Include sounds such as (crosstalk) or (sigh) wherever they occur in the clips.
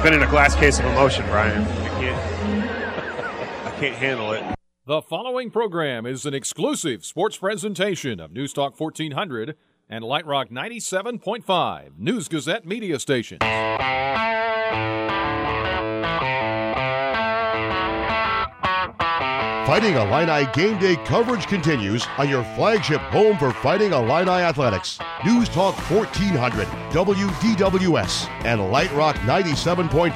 Been in a glass case of emotion, Brian. I can't. (laughs) I can't handle it. The following program is an exclusive sports presentation of News Talk 1400 and Light Rock 97.5 News Gazette media station. Fighting Illini game day coverage continues on your flagship home for Fighting Illini athletics. News Talk 1400 WDWS and Light Rock 97.5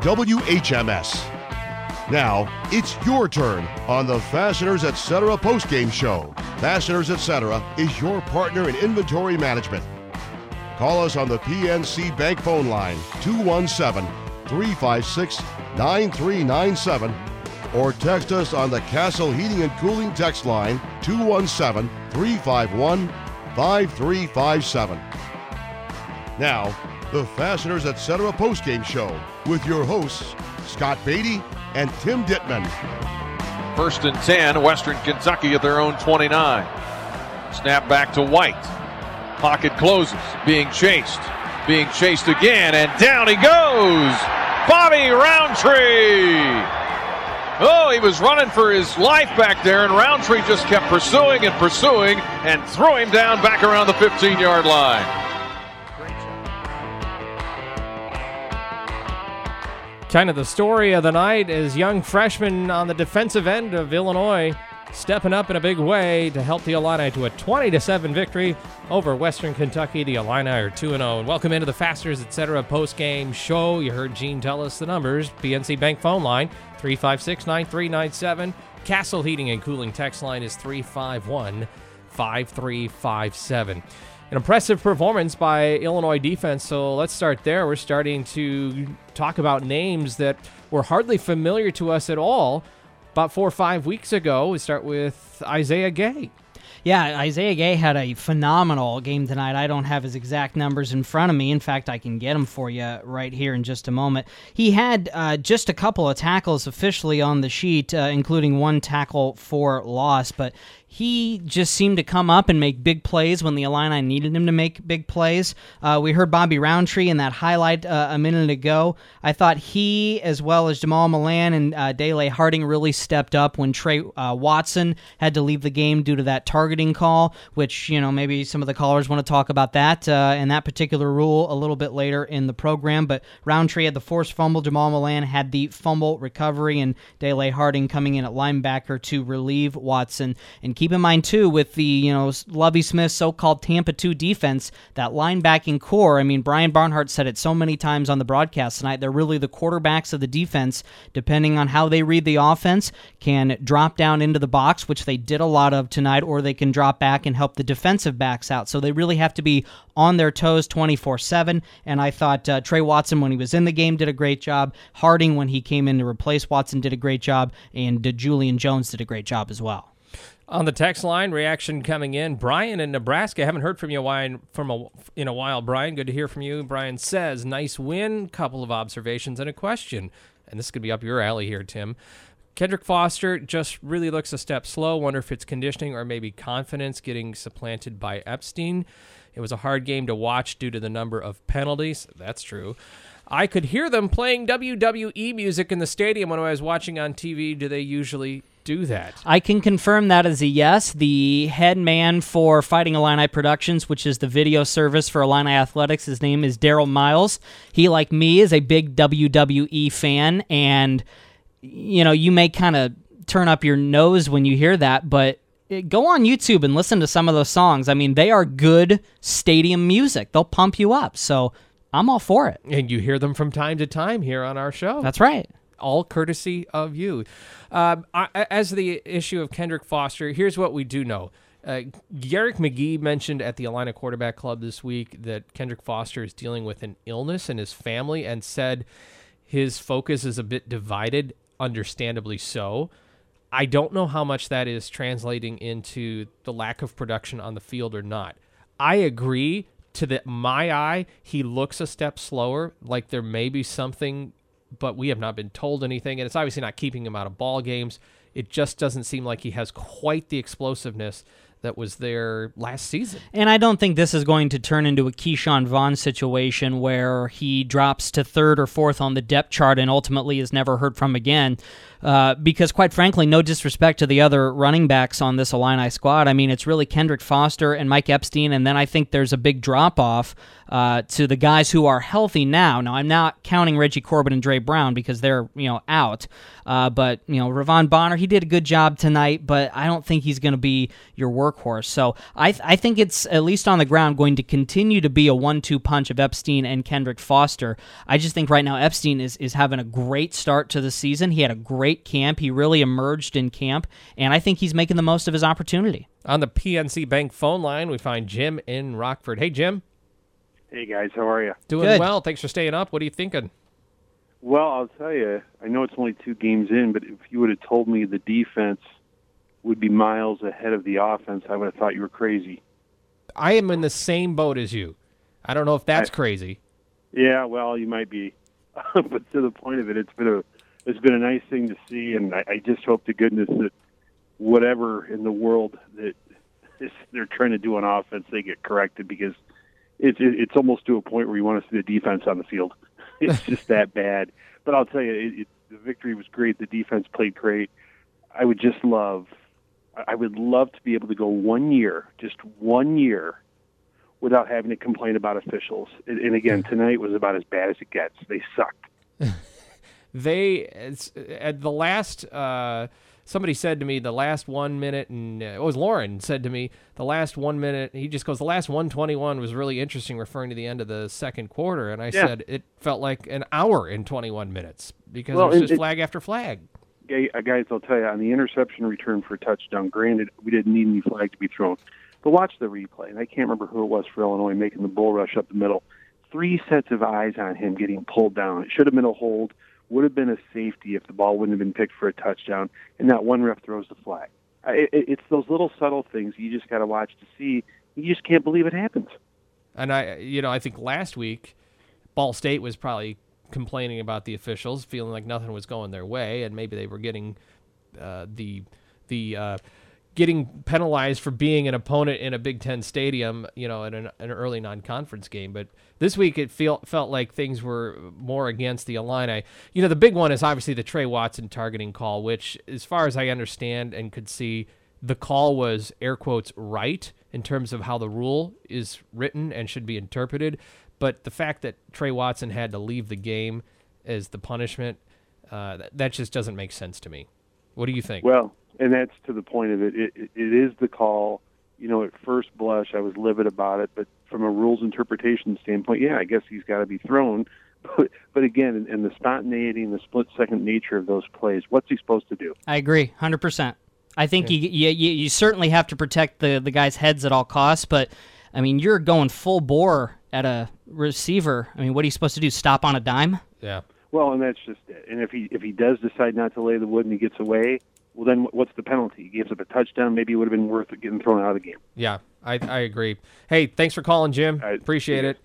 WHMS. Now, it's your turn on the Fasteners Etc. postgame show. Fasteners Etc. is your partner in inventory management. Call us on the PNC Bank phone line 217 356 9397 or text us on the Castle Heating and Cooling text line 217 351 5357. Now, the Fasteners Etc. postgame show with your hosts, Scott Beatty and Tim Ditman. First and 10, Western Kentucky at their own 29. Snap back to White. Pocket closes, being chased, being chased again, and down he goes! Bobby Roundtree! Oh, he was running for his life back there, and Roundtree just kept pursuing and pursuing and threw him down back around the 15 yard line. Kind of the story of the night is young freshman on the defensive end of Illinois stepping up in a big way to help the Illini to a 20 7 victory over Western Kentucky. The Illini are 2 0. And oh. Welcome into the Fasteners Etc. post game show. You heard Gene tell us the numbers. PNC Bank phone line 356 9397. Castle Heating and Cooling text line is 351 5357. An impressive performance by Illinois defense. So let's start there. We're starting to talk about names that were hardly familiar to us at all about four or five weeks ago. We start with Isaiah Gay. Yeah, Isaiah Gay had a phenomenal game tonight. I don't have his exact numbers in front of me. In fact, I can get them for you right here in just a moment. He had uh, just a couple of tackles officially on the sheet, uh, including one tackle for loss, but he just seemed to come up and make big plays when the Illini needed him to make big plays. Uh, we heard Bobby Roundtree in that highlight uh, a minute ago. I thought he, as well as Jamal Milan and uh, Dele Harding, really stepped up when Trey uh, Watson had to leave the game due to that targeting call, which, you know, maybe some of the callers want to talk about that uh, and that particular rule a little bit later in the program. But Roundtree had the forced fumble. Jamal Milan had the fumble recovery, and Dele Harding coming in at linebacker to relieve Watson and keep Keep in mind too, with the you know Lovie Smith so-called Tampa two defense, that linebacking corps. I mean, Brian Barnhart said it so many times on the broadcast tonight. They're really the quarterbacks of the defense. Depending on how they read the offense, can drop down into the box, which they did a lot of tonight, or they can drop back and help the defensive backs out. So they really have to be on their toes 24 7. And I thought uh, Trey Watson, when he was in the game, did a great job. Harding, when he came in to replace Watson, did a great job. And uh, Julian Jones did a great job as well. On the text line, reaction coming in. Brian in Nebraska. Haven't heard from you from a, in a while, Brian. Good to hear from you. Brian says, "Nice win." Couple of observations and a question, and this could be up your alley here, Tim. Kendrick Foster just really looks a step slow. Wonder if it's conditioning or maybe confidence getting supplanted by Epstein. It was a hard game to watch due to the number of penalties. That's true. I could hear them playing WWE music in the stadium when I was watching on TV. Do they usually do that? I can confirm that as a yes. The head man for Fighting Illini Productions, which is the video service for Illini Athletics, his name is Daryl Miles. He, like me, is a big WWE fan, and you know, you may kind of turn up your nose when you hear that, but eh, go on YouTube and listen to some of those songs. I mean, they are good stadium music. They'll pump you up. So I'm all for it. And you hear them from time to time here on our show. That's right. All courtesy of you. Uh, I, as the issue of Kendrick Foster, here's what we do know. Uh, Garrick McGee mentioned at the Illini Quarterback Club this week that Kendrick Foster is dealing with an illness in his family and said his focus is a bit divided, understandably so. I don't know how much that is translating into the lack of production on the field or not. I agree to the my eye, he looks a step slower. Like there may be something, but we have not been told anything, and it's obviously not keeping him out of ball games. It just doesn't seem like he has quite the explosiveness that was there last season. And I don't think this is going to turn into a Ke'Shawn Vaughn situation where he drops to third or fourth on the depth chart and ultimately is never heard from again. Uh, because, quite frankly, no disrespect to the other running backs on this Illini squad. I mean, it's really Kendrick Foster and Mike Epstein, and then I think there's a big drop off uh, to the guys who are healthy now. Now, I'm not counting Reggie Corbin and Dre Brown because they're you know out. Uh, but you know, Ra'Von Bonner, he did a good job tonight, but I don't think he's going to be your workhorse. So I th- I think it's at least on the ground going to continue to be a one-two punch of Epstein and Kendrick Foster. I just think right now Epstein is is having a great start to the season. He had a great camp. He really emerged in camp, and I think he's making the most of his opportunity. On the PNC Bank phone line, we find Jim in Rockford. Hey, Jim. Hey guys, how are you? Doing Good. well. Thanks for staying up. What are you thinking? Well, I'll tell you. I know it's only two games in, but if you would have told me the defense would be miles ahead of the offense, I would have thought you were crazy. I am in the same boat as you. I don't know if that's I- crazy. Yeah, well, you might be, (laughs) but to the point of it, it's been a it's been a nice thing to see, and I, I just hope to goodness that whatever in the world that (laughs) is, they're trying to do on offense, they get corrected because it's it, it's almost to a point where you want to see the defense on the field. (laughs) It's (laughs) just that bad. But I'll tell you, it, it, the victory was great. The defense played great. I would just love, I would love to be able to go one year, just one year, without having to complain about officials. And, and again, tonight was about as bad as it gets. They sucked. They at the last. Uh, somebody said to me the last one minute, and uh, it was Lauren said to me the last one minute. He just goes, the last one twenty one was really interesting, referring to the end of the second quarter. And I Yeah. said it felt like an hour in twenty one minutes because Well, it was just it- flag after flag. Guys, I'll tell you, on the interception return for a touchdown, granted, we didn't need any flag to be thrown. But watch the replay, and I can't remember who it was for Illinois making the bull rush up the middle. Three sets of eyes on him getting pulled down. It should have been a hold, would have been a safety if the ball wouldn't have been picked for a touchdown, and that one ref throws the flag. It, it, it's those little subtle things you just got to watch to see. You just can't believe it happens. And I, you know, I think last week, Ball State was probably complaining about the officials, feeling like nothing was going their way, and maybe they were getting uh, the the uh, getting penalized for being an opponent in a Big Ten stadium, you know, in an, an early non-conference game. But this week, it feel, felt like things were more against the Illini. You know, the big one is obviously the Trey Watson targeting call, which, as far as I understand and could see, the call was air quotes right in terms of how the rule is written and should be interpreted. But the fact that Trey Watson had to leave the game as the punishment, uh, that, that just doesn't make sense to me. What do you think? Well, and that's to the point of. It, it, it is the call. You know, at first blush, I was livid about it, but from a rules interpretation standpoint, yeah, I guess he's got to be thrown. (laughs) But, but again, in, in the spontaneity and the split second nature of those plays, what's he supposed to do? I agree, hundred percent. I think you, you you you certainly have to protect the the guy's heads at all costs, but I mean you're going full bore at a receiver. I mean, what are you supposed to do? Stop on a dime? yeah. Well, and that's just it. And if he if he does decide not to lay the wood and he gets away, well, then what's the penalty? He gives up a touchdown. Maybe it would have been worth getting thrown out of the game. Yeah, I, I agree. Hey, thanks for calling, Jim. I- Appreciate it.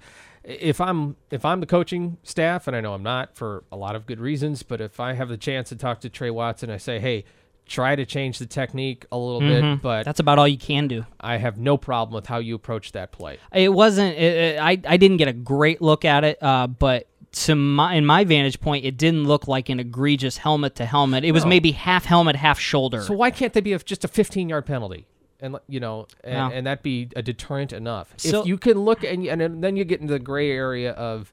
If I'm if I'm the coaching staff, and I know I'm not for a lot of good reasons, but if I have the chance to talk to Trey Watson, I say, hey, try to change the technique a little bit, but That's about all you can do. I have no problem with how you approach that play. It wasn't. It, it- I I didn't get a great look at it, uh, but to my in my vantage point, it didn't look like an egregious helmet to helmet. It was maybe half helmet, half shoulder. So why can't they be a, just a 15 yard penalty? And you know, and, Yeah. and that be a deterrent enough. So- if you can look and and then you get into the gray area of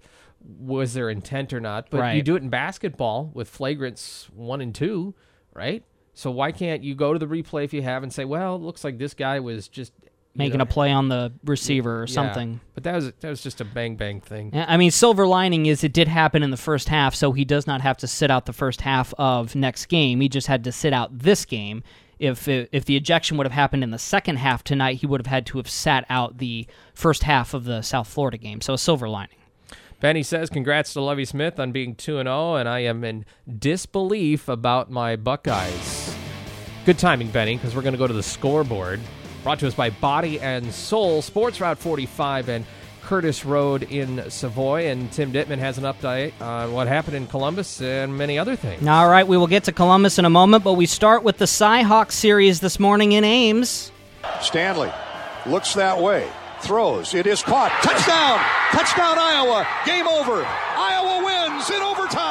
was there intent or not. But you Right. do it in basketball with flagrants one and two, right? So why can't you go to the replay if you have and say, well, it looks like this guy was just you making know, a play on the receiver or yeah. something. But that was that was just a bang bang thing. I mean, silver lining is it did happen in the first half, so he does not have to sit out the first half of next game. He just had to sit out this game. If it, if the ejection would have happened in the second half tonight, he would have had to have sat out the first half of the South Florida game. So a silver lining. Benny says, "Congrats to Lovie Smith on being two and zero, and I am in disbelief about my Buckeyes." Good timing, Benny, because we're going to go to the scoreboard. Brought to us by Body and Soul Sports Route 45 and Curtis Road in Savoy. And Tim Ditman has an update on what happened in Columbus and many other things. All right, we will get to Columbus in a moment, but we start with the Cyhawk series this morning in Ames. Stanley looks that way, throws. It is caught. Touchdown! Touchdown, Iowa! Game over. Iowa wins in overtime.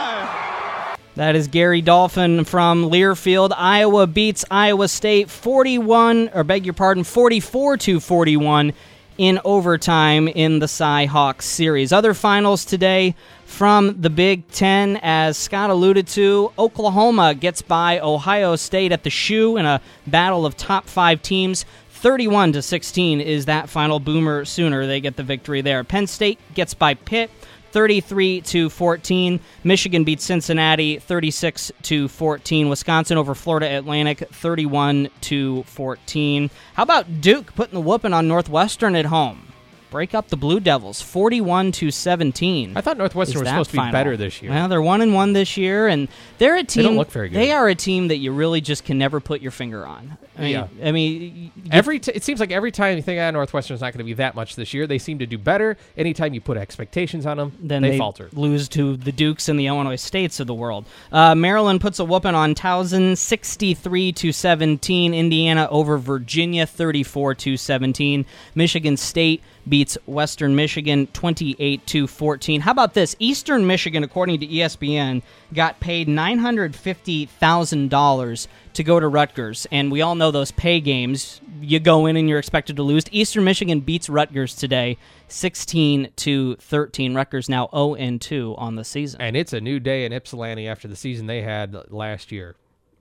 That is Gary Dolphin from Learfield. Iowa beats Iowa State 41, or beg your pardon, 44 to 41 in overtime in the Cy Hawks series. Other finals today from the Big Ten, as Scott alluded to, Oklahoma gets by Ohio State at the shoe in a battle of top five teams. 31 to 16 is that final boomer sooner. They get the victory there. Penn State gets by Pitt. 33 to 14. Michigan beats Cincinnati 36 to 14. Wisconsin over Florida Atlantic 31 to 14. How about Duke putting the whooping on Northwestern at home? Break up the Blue Devils, forty-one to seventeen. I thought Northwestern was supposed to be better this year. Well, they're one and one this year, and they're a team. They don't look very good. They are a team that you really just can never put your finger on. I mean, Yeah. I mean, Every t- it seems like every time you think ah, Northwestern's not going to be that much this year, they seem to do better. Anytime you put expectations on them, then they, they, falter. lose to the Dukes and the Illinois States of the world. Uh, Maryland puts a whooping on Towson, sixty-three to seventeen. Indiana over Virginia, thirty-four to seventeen. Michigan State beats Western Michigan, twenty-eight to fourteen. How about this? Eastern Michigan, according to ESPN, got paid nine hundred fifty thousand dollars to go to Rutgers, and we all know those pay games. You go in and you're expected to lose. Eastern Michigan beats Rutgers today, sixteen to thirteen. Rutgers now zero and two on the season. and it's a new day in Ypsilanti after the season they had last year.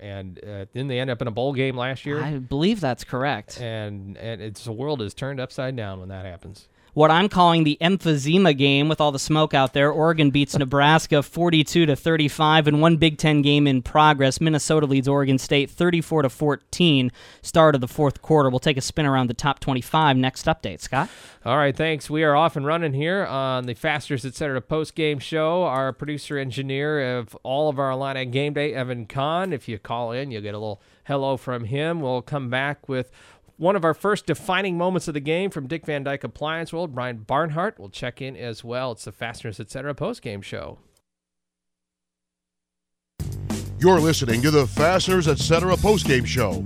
And uh, didn't they end up in a bowl game last year? I believe that's correct. and and it's the world is turned upside down when that happens. What I'm calling the emphysema game with all the smoke out there. Oregon beats (laughs) Nebraska 42 to 35 in one Big 10 game in progress. Minnesota leads Oregon State 34 to 14 start of the fourth quarter. We'll take a spin around the top 25 next update, Scott. All right, thanks. We are off and running here on the Fasteners Etc. To post game show. Our producer engineer of all of our Illini game day, Evan Kahn. If you call in, you'll get a little hello from him. We'll come back with one of our first defining moments of the game from Dick Van Dyke Appliance World. Brian Barnhart will check in as well. It's the Fasteners Etc. post game show. You're listening to the Fasteners Etc. postgame show.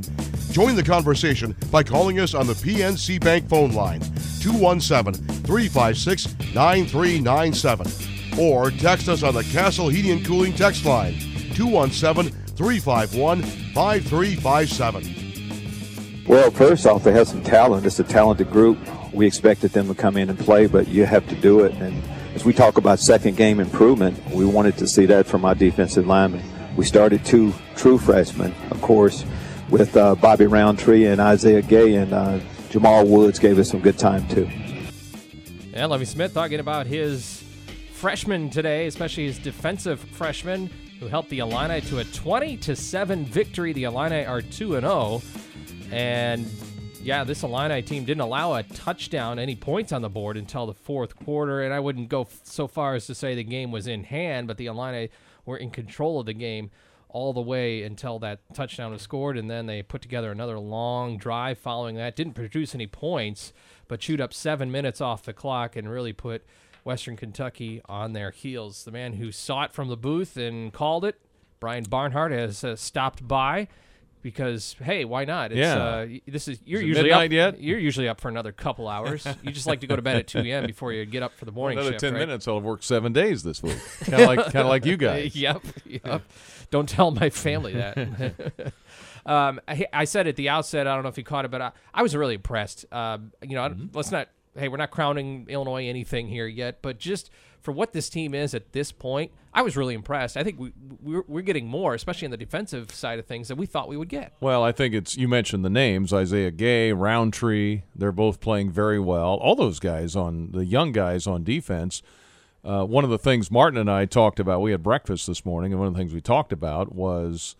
Join the conversation by calling us on the PNC Bank phone line 217 356 9397 or text us on the Castle Heating and Cooling text line 217 351 5357. Well, first off, they have some talent. It's a talented group. We expected them to come in and play, but you have to do it. And as we talk about second game improvement, we wanted to see that from our defensive linemen. We started two true freshmen, of course, with uh, Bobby Roundtree and Isaiah Gay, and uh, Jamal Woods gave us some good time too. And Lovie Smith talking about his freshman today, especially his defensive freshman who helped the Illini to a 20 to 7 victory. The Illini are 2 and 0. And yeah, this Illini team didn't allow a touchdown, any points on the board until the fourth quarter. And I wouldn't go f- so far as to say the game was in hand, but the Illini were in control of the game all the way until that touchdown was scored. And then they put together another long drive following that. Didn't produce any points, but chewed up seven minutes off the clock and really put Western Kentucky on their heels. The man who saw it from the booth and called it, Brian Barnhart, has uh, stopped by because hey, why not? It's, Yeah. uh, this is you're Is usually up, yet? You're usually up for another couple hours. you just like to go to bed at 2 a.m. before you get up for the morning Another shift. ten right? minutes, I'll have worked seven days this week. Kind of like, kind of like you guys. (laughs) yep, yep. Don't tell my family that. (laughs) um, I, I said at the outset, I don't know if you caught it, but I, I was really impressed. Um, you know, I- let's not. Hey, we're not crowning Illinois anything here yet, but just for what this team is at this point, I was really impressed. I think we we're, we're getting more, especially on the defensive side of things, than we thought we would get. Well, I think it's you mentioned the names Isaiah Gay, Roundtree. They're both playing very well. All those guys on the young guys on defense. Uh, one of the things Martin and I talked about, we had breakfast this morning, and one of the things we talked about was,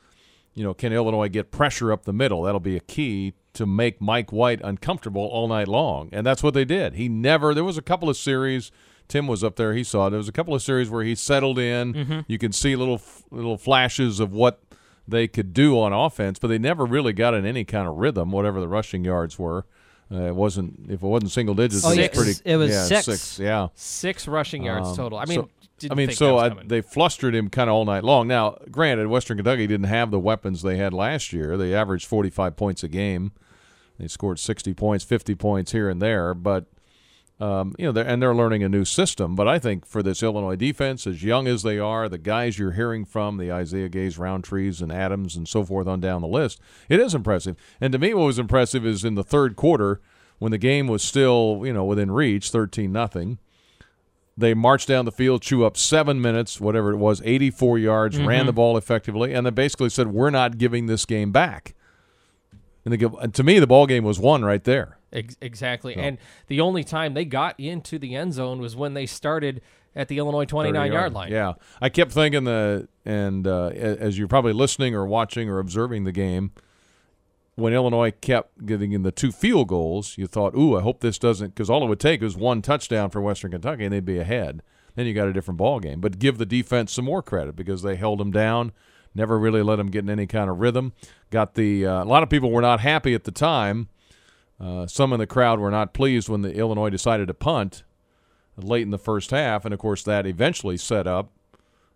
you know, can Illinois get pressure up the middle? That'll be a key to make Mike White uncomfortable all night long, and that's what they did. He never. There was a couple of series. Tim was up there. He saw it. There was a couple of series where he settled in. You can see little little flashes of what they could do on offense, but they never really got in any kind of rhythm, whatever the rushing yards were. Uh, it wasn't if it wasn't single digits. Oh, it was pretty. it was yeah, six. six. Yeah. Six rushing yards Um, total. I mean, so- I mean, so I, they flustered him kind of all night long. Now, granted, Western Kentucky didn't have the weapons they had last year. They averaged 45 points a game. They scored 60 points, 50 points here and there, but um, you know, they're, and they're learning a new system. But I think for this Illinois defense, as young as they are, the guys you're hearing from, the Isaiah Gays, Roundtrees, and Adams, and so forth on down the list, it is impressive. And to me, what was impressive is in the third quarter when the game was still, you know, within reach, 13 nothing. They marched down the field, chew up seven minutes, whatever it was, 84 yards, Mm-hmm. ran the ball effectively, and then basically said, "We're not giving this game back." And, give, and to me, the ball game was won right there. Ex- exactly. And the only time they got into the end zone was when they started at the Illinois 29 yard line. Yeah, I kept thinking the and uh, as you're probably listening or watching or observing the game, when Illinois kept getting in the two field goals, you thought, "Ooh, I hope this doesn't," because all it would take was one touchdown for Western Kentucky and they'd be ahead. Then you got a different ball game. But give the defense some more credit because they held them down, never really let them get in any kind of rhythm. Got the uh, a lot of people were not happy at the time. Uh, some in the crowd were not pleased when the Illinois decided to punt late in the first half, and of course that eventually set up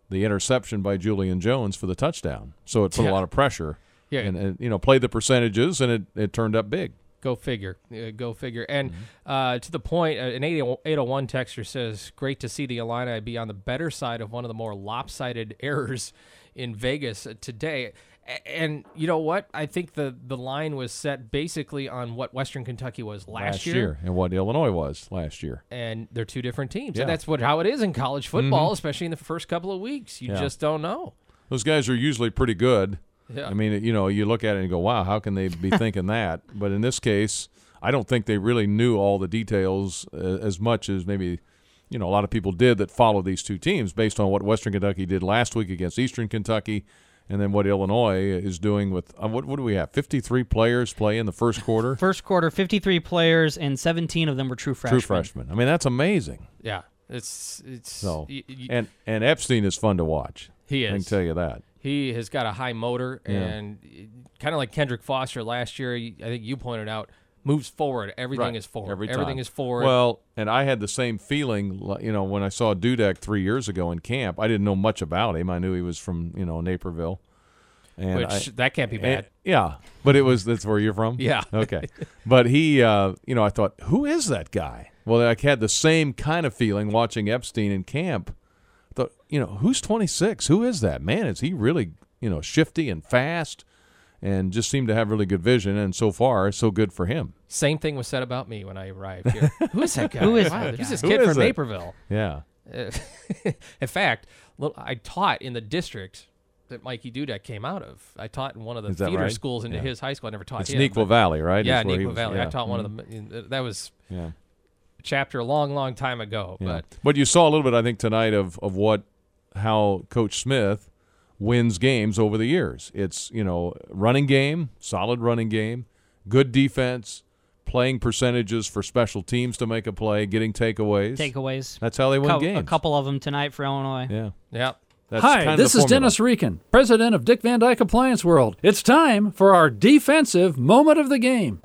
the interception by Julian Jones for the touchdown. So it put Yeah. a lot of pressure. Yeah. and, and you know played the percentages, and it, it turned up big. Go figure. Uh, go figure. And Mm-hmm. uh, to the point, uh, an 80 801 texter says, Great to see the Illini be on the better side of one of the more lopsided (laughs) errors in Vegas uh, today. And you know what? I think the, the line was set basically on what Western Kentucky was last, year. and what Illinois was last year. And they're two different teams. Yeah. Mm-hmm. And that's what how it is in college football, especially in the first couple of weeks. You Yeah. just don't know. Those guys are usually pretty good. Yeah. I mean, you know, you look at it and go, "Wow, how can they be (laughs) thinking that?" But in this case, I don't think they really knew all the details uh, as much as maybe you know a lot of people did that follow these two teams based on what Western Kentucky did last week against Eastern Kentucky, and then what Illinois is doing with uh, what what do we have? Fifty three players play in the first quarter. (laughs) First quarter, 53 players, and 17 of them were true freshmen. True freshmen. I mean, that's amazing. Yeah. It's it's So y- y- and and Epstein is fun to watch. He is. I can tell you that. He has got a high motor, Yeah. and kind of like Kendrick Foster last year. I think you pointed out moves forward. Everything Right. is forward. Every Everything is forward. Well, and I had the same feeling, you know, when I saw Dudek three years ago in camp. I didn't know much about him. I knew he was from, you know, Naperville. And which I- that can't be bad. and- yeah, but it was that's where you're from. (laughs) Yeah. Okay, but he, uh, you know, I thought, who is that guy? Well, I had the same kind of feeling watching Epstein in camp. I thought, you know, who's 26? Who is that man? Is he really, you know, shifty and fast, and just seemed to have really good vision? And so far, so good for him. Same thing was said about me when I arrived here. (laughs) Who is that guy? Who is wow, that Who's guy? this kid is from it? Naperville? Yeah. Uh, (laughs) in fact, I taught in the district that Mikey Dudek came out of. I taught in one of the theater right? schools into Yeah. his high school. I never taught It's him. Neuqua but- Valley, right? Yeah, Is Neuqua was- Valley. yeah. I taught one Mhm. of them. That was Yeah. a chapter a long, long time ago. Yeah. But But you saw a little bit, I think, tonight of of what how Coach Smith wins games over the years. It's you know running game, solid running game, good defense, playing percentages for special teams to make a play, getting takeaways. Takeaways. That's how they win Cou- games. A couple of them tonight for Illinois. Yeah. yeah, That's Hi, kind of this is. Dennis Reekin, president of Dick Van Dyke Appliance World. It's time for our defensive moment of the game.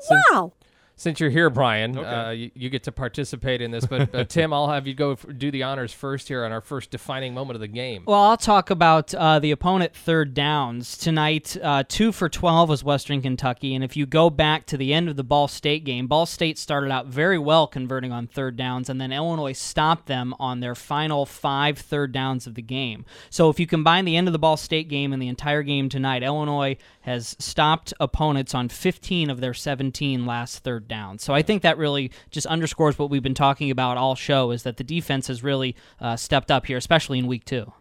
Since you're here, Brian, uh, you, you get to participate in this. But uh, (laughs) Tim, I'll have you go f- do the honors first here on our first defining moment of the game. Well, I'll talk about uh, the opponent third downs tonight. Uh, two for twelve was Western Kentucky, and if you go back to the end of the Ball State game, Ball State started out very well converting on third downs, and then Illinois stopped them on their final five third downs of the game. So if you combine the end of the Ball State game and the entire game tonight, Illinois has stopped opponents on 15 of their 17 last third downs. So I think that really just underscores what we've been talking about all show is that the defense has really uh, stepped up here, especially in week two.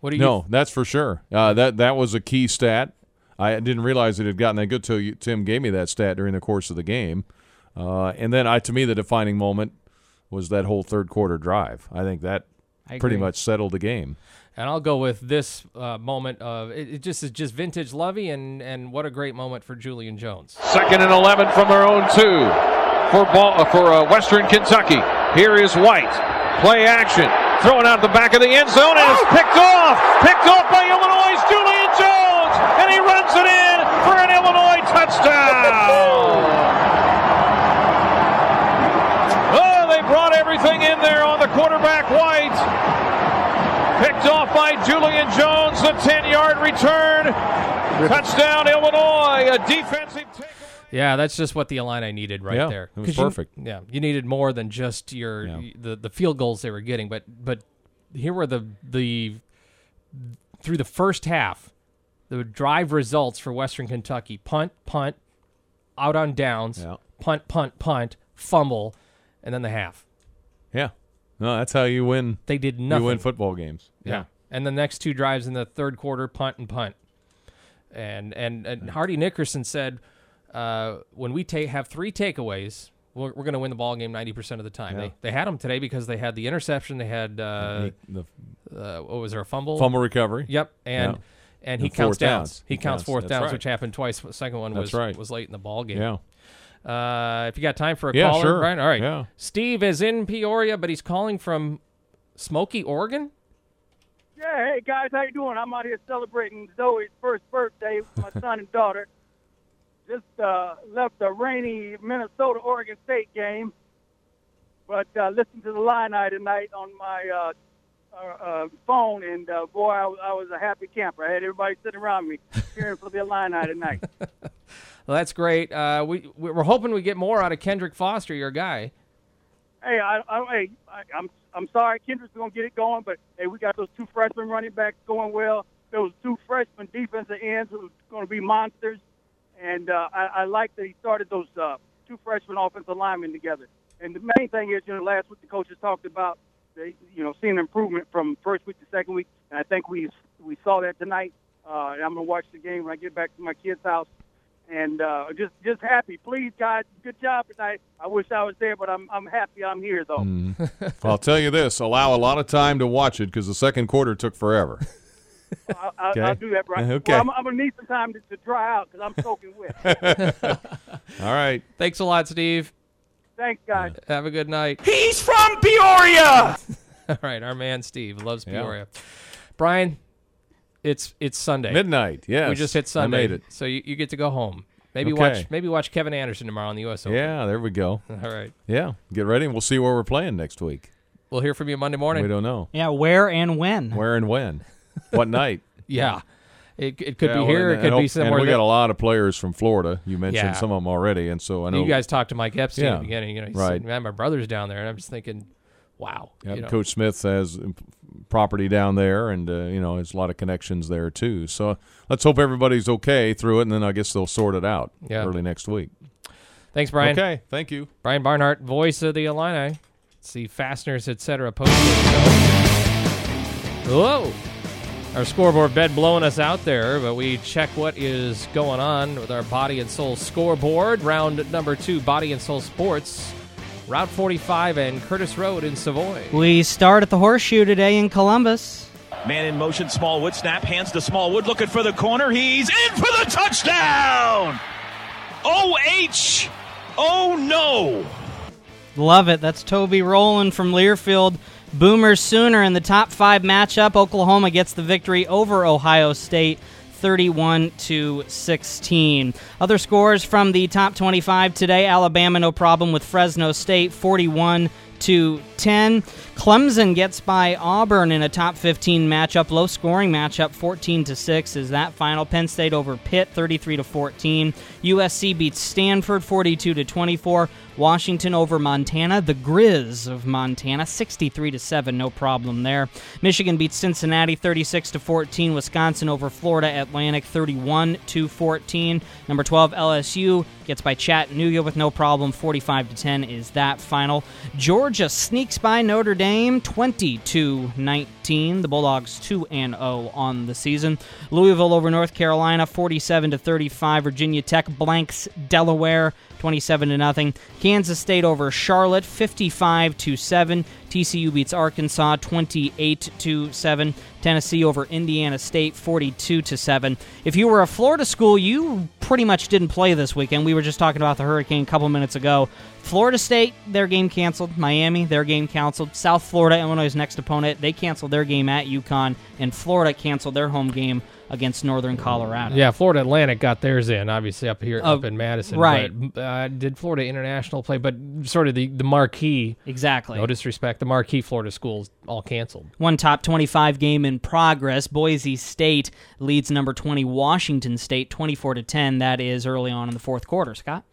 What do you? No, that's for sure. Uh, that that was a key stat. I didn't realize it had gotten that good till you, Tim gave me that stat during the course of the game. Uh, and then I, to me, the defining moment was that whole third quarter drive. I think that I pretty much settled the game. And I'll go with this uh, moment of it, it just is just vintage Lovie, and and what a great moment for Julian Jones. Second and 11 from their own two for ball, uh, for uh, Western Kentucky. Here is White. Play action. Throwing out the back of the end zone and it's picked off. Picked off by Illinois' Julian Jones. And he runs it in for an Illinois touchdown. (laughs) Oh, they brought everything in there on the quarterback White. Picked off by Julian Jones, the 10 yard return. Touchdown, Illinois. A defensive takeaway. Yeah, that's just what the Illini needed right Yeah, there. it was 'Cause you- perfect. yeah, you needed more than just your Yeah. the the field goals they were getting, but but here were the the through the first half, the drive results for Western Kentucky: punt, punt, out on downs, Yeah. punt, punt, punt, fumble, and then the half. Yeah. No, that's how you win. They did nothing. You win football games. Yeah. And the next two drives in the third quarter, punt and punt. And and, and Hardy Nickerson said, uh, when we ta- have three takeaways, we're, we're going to win the ball game 90% of the time. Yeah. They, they had them today because they had the interception. They had, uh, The uh, what was there, a fumble? fumble recovery. Yep. And Yeah. and he And counts downs. downs. He He counts counts- fourth downs, right. which happened twice. The second one was right. was late in the ball game. Yeah. Uh, if you got time for a Yeah, caller, sure. Brian. All right. Yeah. Steve is in Peoria, but he's calling from Smoky, Oregon. Yeah, hey guys, how you doing? I'm out here celebrating Zoe's first birthday with my son and daughter. Just uh, left a rainy Minnesota Oregon State game, but uh, listened to the Illini tonight on my uh, uh, uh, phone, and uh, boy, I, was- I was a happy camper. I had everybody sitting around me cheering for the Illini tonight. (laughs) Well, that's great. Uh, we we're hoping we get more out of Kendrick Foster, your guy. Hey, I, I, hey, I, I'm I'm sorry, Kendrick's gonna get it going, but hey, we got those two freshman running backs going well. Those two freshman defensive ends who are going to be monsters, and uh, I, I like that he started those uh, two freshman offensive linemen together. And the main thing is, you know, last week the coaches talked about, they, you know, seeing improvement from first week to second week, and I think we we saw that tonight. Uh, and I'm gonna watch the game when I get back to my kid's house and uh, just just happy. Please, God, good job tonight. I wish I was there, but I'm I'm happy I'm here though. Mm. (laughs) I'll tell you this: allow a lot of time to watch it because the second quarter took forever. (laughs) I, I, Okay. I'll do that, Brian. Okay. Well, I'm, I'm gonna need some time to, to dry out because I'm soaking wet. (laughs) All right. Thanks a lot, Steve. Thanks, guys. Have a good night. He's from Peoria. All right, our man Steve loves Yeah. Peoria. Brian, it's it's Sunday. Midnight, yes. we just hit Sunday. I Sunday. made it. So you, you get to go home. Maybe Okay. watch maybe watch Kevin Anderson tomorrow on the U.S. Open. Yeah, there we go. (laughs) All right. Yeah, get ready, and we'll see where we're playing next week. We'll hear from you Monday morning. We don't know Yeah, where and when? where and when, (laughs) what night. Yeah. It, it could Yeah, be here. and- It could and be somewhere. And we that- got a lot of players from Florida. You mentioned Yeah. some of them already, and so I know you guys talked to Mike Epstein Yeah. at the beginning. You know, he Right. said, "Man, my brother's down there," and I'm just thinking, "Wow." Yeah, you know. Coach Smith has property down there, and uh, you know, there's a lot of connections there too. So let's hope everybody's okay through it, and then I guess they'll sort it out Yeah. early next week. Thanks, Brian. Okay, thank you. Brian Barnhart, voice of the Illini. See fasteners, etc. Posted. Whoa! Our scoreboard bed blowing us out there, but we check what is going on with our body and soul scoreboard. Round number two, body and soul sports. Route 45 and Curtis Road in Savoy. We start at the Horseshoe today in Columbus. Man in motion, Smallwood snap, hands to Smallwood, looking for the corner. He's in for the touchdown! OH! Oh no! Love it. That's Toby Rowland from Learfield. Boomers Sooner in the top five matchup. Oklahoma gets the victory over Ohio State. 31 to 16. Other scores from the top 25 today Alabama no problem with Fresno State 41 to 10. Clemson gets by Auburn in a top 15 matchup, low scoring matchup 14 to 6 is that final. Penn State over Pitt 33 to 14. USC beats Stanford 42 to 24. Washington over Montana, the Grizz of Montana 63 to 7, no problem there. Michigan beats Cincinnati 36 to 14. Wisconsin over Florida Atlantic 31 to 14. Number 12 LSU gets by Chattanooga with no problem 45 to 10 is that final. Georgia sneaks by Notre Dame 20 to 19. The Bulldogs 2 and 0 on the season. Louisville over North Carolina 47 to 35. Virginia Tech blanks Delaware 27 to nothing. Kansas State over Charlotte 55 to 7. TCU beats Arkansas 28 to 7. Tennessee over Indiana State 42 to 7. If you were a Florida school, you pretty much didn't play this weekend. We were just talking about the Hurricane a couple minutes ago. Florida State, their game canceled. Miami, their game canceled. South Florida, Illinois' next opponent, they canceled their game at UConn, and Florida canceled their home game against Northern Colorado. Yeah, Florida Atlantic got theirs in, obviously up here, Uh, up in Madison. right. But, uh, did Florida International play? But sort of the the marquee. Exactly. No disrespect, the marquee Florida schools all canceled. One top 25 game in progress. Boise State leads number 20 Washington State 24 to 10. That is early on in the fourth quarter. Scott.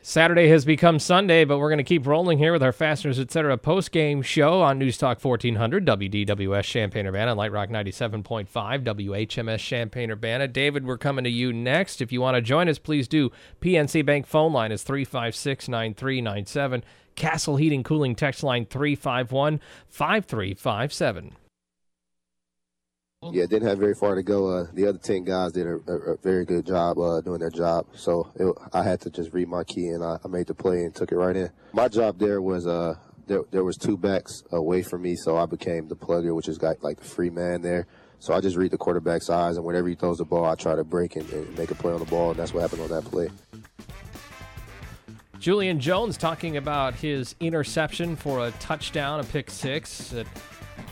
Saturday has become Sunday, but we're going to keep rolling here with our Fasteners Etc. post game show on News Talk 1400, WDWS Champaign Urbana, Light Rock 97.5, WHMS Champaign Urbana. David, we're coming to you next. If you want to join us, please do. PNC Bank phone line is 356 9397. Castle Heating Cooling text line 351 5357. Yeah, didn't have very far to go. Uh, the other ten guys did a, a, a very good job uh, doing their job. So it, I had to just read my key and I, I made the play and took it right in. My job there was uh, there, there was two backs away from me, so I became the plugger, which is got like the free man there. So I just read the quarterback's eyes, and whenever he throws the ball, I try to break and, and make a play on the ball, and that's what happened on that play. Julian Jones talking about his interception for a touchdown, a pick six that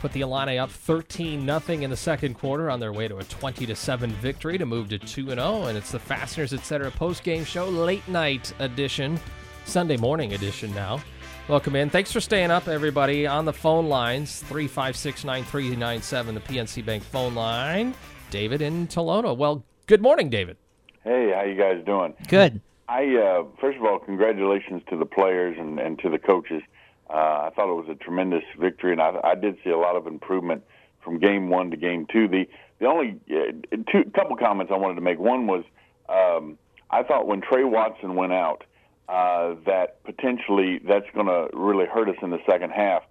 put the Illini up 13 nothing in the second quarter on their way to a 20 to 7 victory to move to 2 and 0 and it's the Fasteners etc post game show late night edition, Sunday morning edition now. Welcome in. Thanks for staying up everybody on the phone lines 3569397 the PNC Bank phone line. David in Tolono. Well, good morning David. Hey, how you guys doing? Good. I uh, first of all, congratulations to the players and, and to the coaches. Uh, I thought it was a tremendous victory, and I, I did see a lot of improvement from game one to game two. The the only uh, two couple comments I wanted to make. One was um, I thought when Trey Watson went out, uh, that potentially that's going to really hurt us in the second half.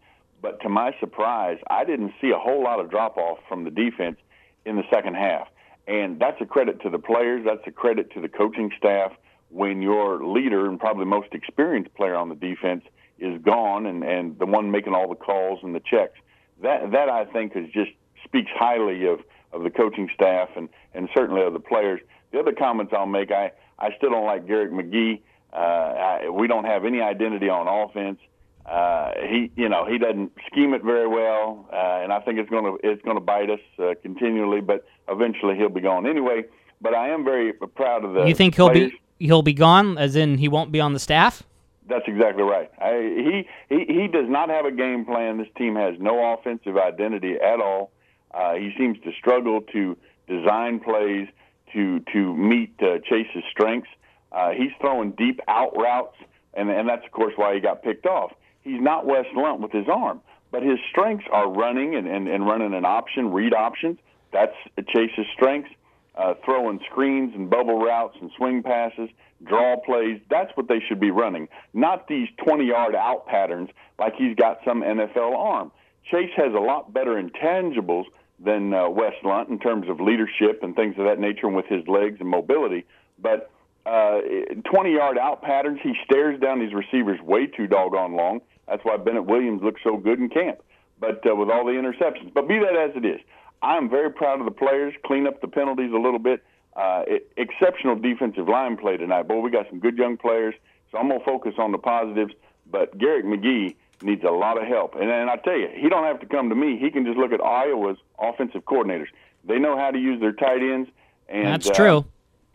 But to my surprise, I didn't see a whole lot of drop off from the defense in the second half. And that's a credit to the players. That's a credit to the coaching staff. When your leader and probably most experienced player on the defense is gone and, and the one making all the calls and the checks, that that I think is just speaks highly of, of the coaching staff and, and certainly of the players. The other comments I'll make, I, I still don't like Garrett McGee. Uh, I, we don't have any identity on offense. Uh, he, you know, he doesn't scheme it very well, uh, and I think it's going to it's going to bite us uh, continually. But eventually, he'll be gone anyway. But I am very proud of the. you think he'll players. be he'll be gone as in he won't be on the staff? That's exactly right. I, he he he does not have a game plan. This team has no offensive identity at all. Uh, he seems to struggle to design plays to to meet uh, Chayce's strengths. Uh, he's throwing deep out routes, and and that's of course why he got picked off. He's not Wes Lunt with his arm, but his strengths are running and, and, and running an option, read options. That's Chayce's strengths. Uh, throwing screens and bubble routes and swing passes, draw plays. That's what they should be running, not these 20 yard out patterns like he's got some NFL arm. Chayce has a lot better intangibles than uh, Lunt in terms of leadership and things of that nature and with his legs and mobility. But uh, 20 yard out patterns, he stares down these receivers way too doggone long. That's why Bennett Williams looks so good in camp. But uh, with all the interceptions, but be that as it is, I'm very proud of the players. Clean up the penalties a little bit. Uh, it, exceptional defensive line play tonight. Boy, we got some good young players. So I'm gonna focus on the positives. But Garrett McGee needs a lot of help. And, and I tell you, he don't have to come to me. He can just look at Iowa's offensive coordinators. They know how to use their tight ends. And That's uh, true.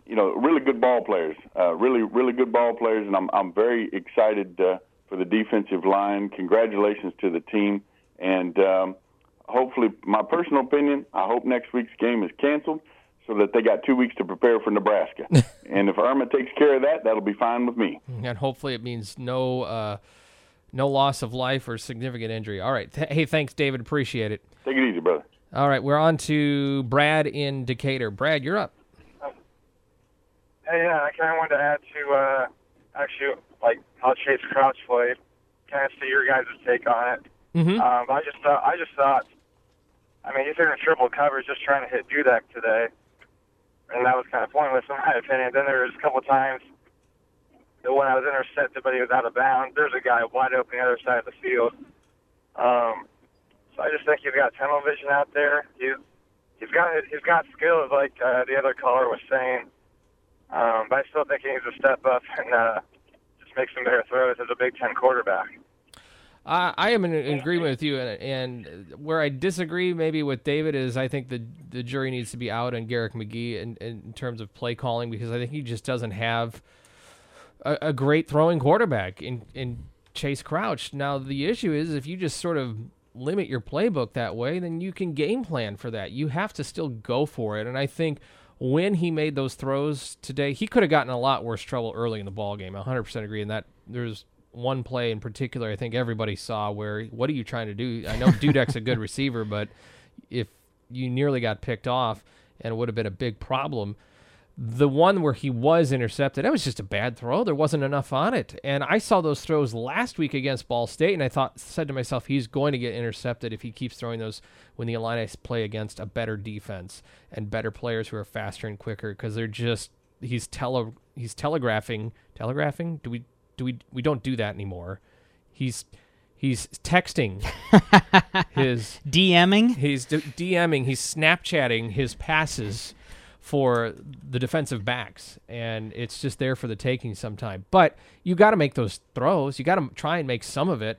You know, really good ball players. Uh, really, really good ball players. And I'm I'm very excited uh, for the defensive line. Congratulations to the team. And um, hopefully, my personal opinion, I hope next week's game is canceled so that they got two weeks to prepare for Nebraska. (laughs) and if Irma takes care of that, that'll be fine with me. And hopefully it means no uh, no loss of life or significant injury. All right. Th- hey, thanks, David. Appreciate it. Take it easy, brother. All right, we're on to Brad in Decatur. Brad, you're up. Hey, yeah, I kind of wanted to add to uh, actually like how Chayce Crouch played. Kind of see your guys' take on it. Mm-hmm. Um, I just thought, I just thought, I mean, he's in a triple coverage just trying to hit Dudek today, and that was kind of pointless in my opinion. Then there was a couple times that when I was intercepted, but he was out of bounds. There's a guy wide open the other side of the field. Um, so I just think he's got tunnel vision out there. He's he's got he's got skills like uh, the other caller was saying. Um, but I still think he needs to step up and uh, just make some better throws as a Big Ten quarterback. I I am in, in agreement with you, and, and where I disagree maybe with David is I think the the jury needs to be out on Garrick McGee in, in terms of play calling because I think he just doesn't have a, a great throwing quarterback in in Chayce Crouch. Now the issue is if you just sort of limit your playbook that way, then you can game plan for that. You have to still go for it, and I think when he made those throws today, he could have gotten a lot worse trouble early in the ball game. 100% agree. And that there's one play in particular I think everybody saw where what are you trying to do? I know Dudek's a good (laughs) receiver, but if you nearly got picked off and it would have been a big problem. The one where he was intercepted, that was just a bad throw. There wasn't enough on it. And I saw those throws last week against Ball State, and I thought said to myself, he's going to get intercepted if he keeps throwing those when the Illini play against a better defense and better players who are faster and quicker because they're just he's tele he's telegraphing telegraphing. Do we do we we don't do that anymore? He's he's texting (laughs) his DMing. He's d- DMing. He's Snapchatting his passes for the defensive backs, and it's just there for the taking sometime. But you got to make those throws. You got to try and make some of it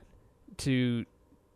to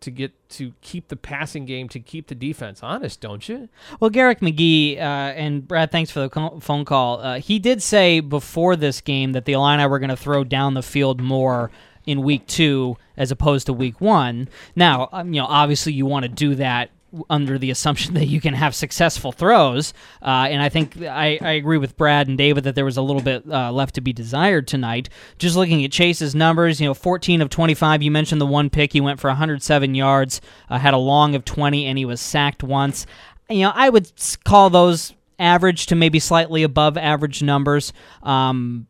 to get to keep the passing game to keep the defense honest, don't you? Well, Garrick McGee uh, and Brad, thanks for the phone call. Uh, he did say before this game that the Illini were going to throw down the field more in week two as opposed to week one. Now, um, you know, obviously you want to do that under the assumption that you can have successful throws. Uh, and I think I, I, agree with Brad and David that there was a little bit uh, left to be desired tonight. Just looking at Chayce's numbers, you know, 14 of 25. You mentioned the one pick. He went for 107 yards, uh, had a long of 20, and he was sacked once. You know, I would call those average to maybe slightly above average numbers. Um,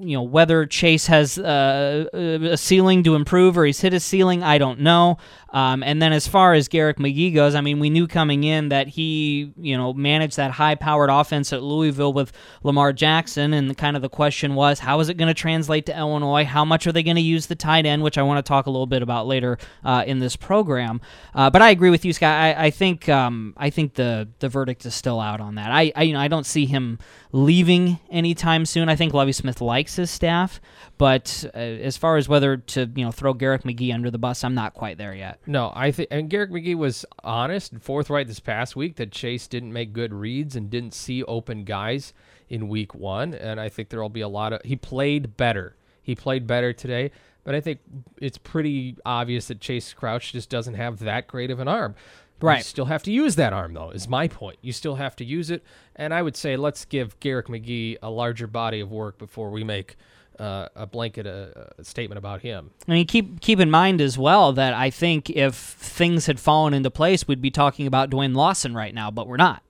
you know whether Chayce has uh, a ceiling to improve or he's hit his ceiling, I don't know. Um, and then as far as Garrick McGee goes, I mean, we knew coming in that he, you know, managed that high-powered offense at Louisville with Lamar Jackson, and kind of the question was, how is it going to translate to Illinois? How much are they going to use the tight end, which I want to talk a little bit about later uh, in this program. Uh, but I agree with you, Scott. I, I think um, I think the the verdict is still out on that. I, I you know I don't see him leaving anytime soon. I think Lovie Smith likes his staff, but uh, as far as whether to you know throw Garrick McGee under the bus, I'm not quite there yet. No, I think and Garrick McGee was honest and forthright this past week that Chayce didn't make good reads and didn't see open guys in week one, and I think there'll be a lot of he played better. He played better today, but I think it's pretty obvious that Chayce Crouch just doesn't have that great of an arm. Right. You still have to use that arm, though, is my point. You still have to use it. And I would say let's give Garrick McGee a larger body of work before we make uh, a blanket uh, a statement about him. I mean, keep keep in mind as well that I think if things had fallen into place, we'd be talking about Dwayne Lawson right now, but we're not.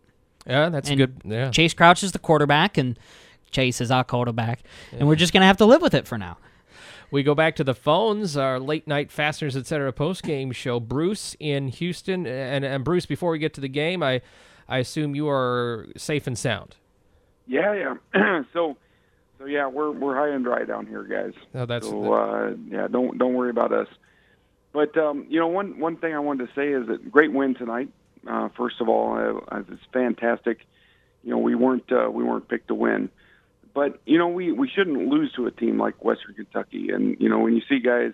Yeah, that's and good. Yeah. Chayce Crouch is the quarterback, and Chayce is our quarterback, yeah. and we're just gonna have to live with it for now. We go back to the phones, our late night Fasteners Etc. post game show. Bruce in Houston, and and Bruce, before we get to the game, I I assume you are safe and sound. Yeah, yeah. (clears throat) so so yeah, we're we're high and dry down here, guys. Oh, that's so uh, yeah. Don't don't worry about us. But um, you know, one one thing I wanted to say is that great win tonight. Uh, first of all, uh, it's fantastic. You know, we weren't uh, we weren't picked to win, but you know, we we shouldn't lose to a team like Western Kentucky. And you know, when you see guys,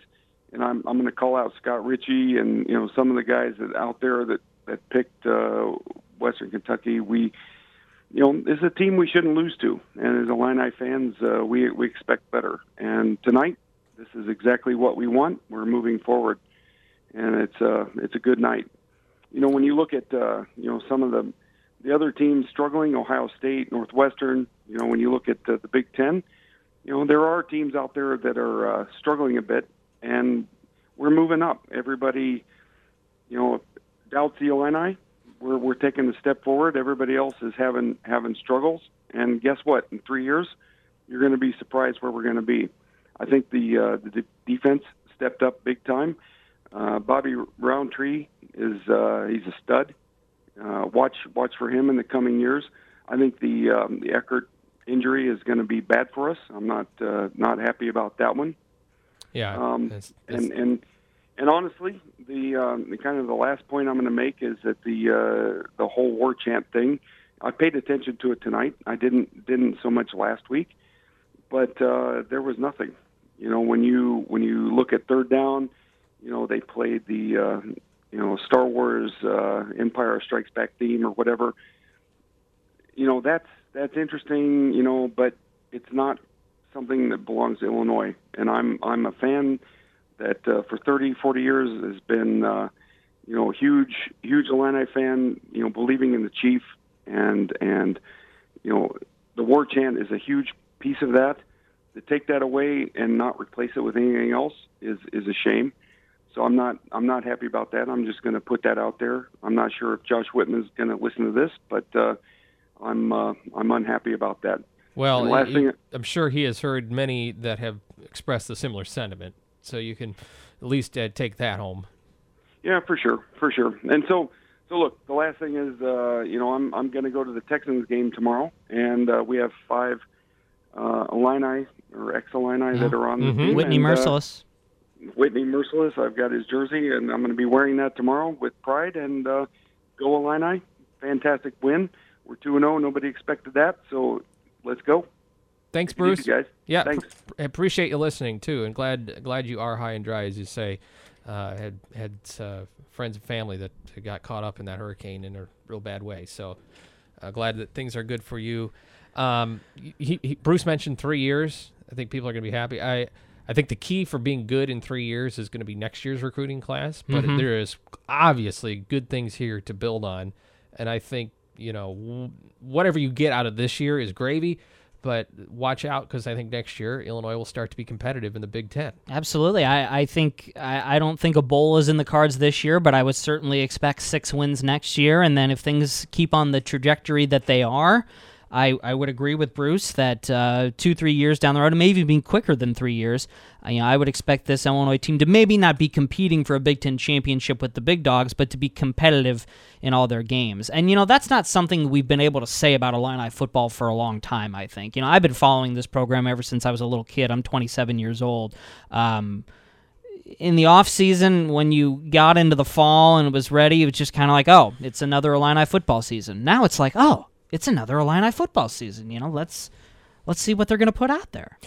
and I'm I'm going to call out Scott Ritchie and you know some of the guys that out there that that picked uh, Western Kentucky, we you know, is a team we shouldn't lose to. And as Illini fans, uh, we we expect better. And tonight, this is exactly what we want. We're moving forward, and it's a uh, it's a good night. You know, when you look at uh, you know some of the the other teams struggling, Ohio State, Northwestern. You know, when you look at the, the Big Ten, you know there are teams out there that are uh, struggling a bit, and we're moving up. Everybody, you know, doubts the Illini we're we're taking a step forward. Everybody else is having having struggles, and guess what? In three years, you're going to be surprised where we're going to be. I think the uh, the defense stepped up big time. Uh, Bobby Roundtree is uh, he's a stud. Uh, watch watch for him in the coming years. I think the um, the Eckert injury is going to be bad for us. I'm not uh, not happy about that one. Yeah, um, that's, that's... and and and honestly, the, um, the kind of the last point I'm going to make is that the uh, the whole war chant thing. I paid attention to it tonight. I didn't didn't so much last week, but uh, there was nothing. You know, when you when you look at third down, you know they played the uh, you know Star Wars uh, Empire Strikes Back theme or whatever. You know that's that's interesting. You know, but it's not something that belongs to Illinois. And I'm I'm a fan that uh, for 30, 40 years has been uh, you know a huge huge Illini fan. You know, believing in the chief and and you know the war chant is a huge piece of that. To take that away and not replace it with anything else is is a shame. So I'm not I'm not happy about that. I'm just going to put that out there. I'm not sure if Josh Whitman is going to listen to this, but uh, I'm uh, I'm unhappy about that. Well, last he- thing, I'm sure he has heard many that have expressed a similar sentiment. So you can at least uh, take that home. Yeah, for sure, for sure. And so, so look, the last thing is, uh, you know, I'm I'm going to go to the Texans game tomorrow, and uh, we have five uh, Illini or ex Illini that are on the Mhm. team. Whitney and, uh, Mercilus. Whitney Mercilus. I've got his jersey, and I'm going to be wearing that tomorrow with pride. And uh, go Illini! Fantastic win. We're two and zero. Nobody expected that, so let's go. Thanks, Take it easy, Bruce. guys. Yeah, Thanks. pr- appreciate you listening too, and glad glad you are high and dry, as you say. Uh, had had uh, friends and family that got caught up in that hurricane in a real bad way. So uh, glad that things are good for you. Um, he, he, Bruce mentioned three years. I think people are going to be happy. I I think the key for being good in three years is going to be next year's recruiting class. But Mhm. there is obviously good things here to build on, and I think you know w- whatever you get out of this year is gravy. But watch out because I think next year Illinois will start to be competitive in the Big Ten. Absolutely. I, I think I, I don't think a bowl is in the cards this year, but I would certainly expect six wins next year. And then if things keep on the trajectory that they are, I, I would agree with Bruce that uh, two, three years down the road, maybe even quicker than three years, uh, you know, I would expect this Illinois team to maybe not be competing for a Big Ten championship with the big dogs, but to be competitive in all their games. And, you know, that's not something we've been able to say about Illini football for a long time, I think. You know, I've been following this program ever since I was a little kid. I'm 27 years old. Um, in the off season when you got into the fall and it was ready, it was just kind of like, oh, it's another Illini football season. Now it's like, oh, it's another Illini football season. You know, let's let's see what they're going to put out there.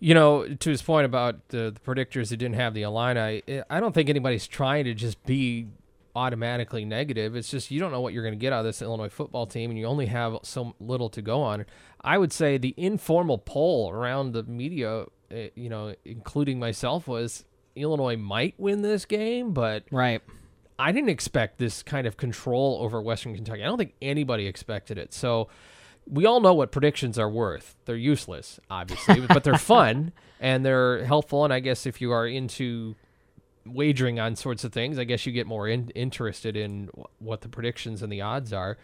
You know, to his point about the, the predictors who didn't have the Illini, I- I don't think anybody's trying to just be automatically negative. It's just you don't know what you're going to get out of this Illinois football team, and you only have so little to go on. I would say the informal poll around the media, eh, you know, including myself, was Illinois might win this game, but right. I didn't expect this kind of control over Western Kentucky. I don't think anybody expected it. So we all know what predictions are worth. They're useless, obviously, (laughs) but they're fun and they're helpful. And I guess if you are into wagering on sorts of things, I guess you get more in- interested in wh- what the predictions and the odds are.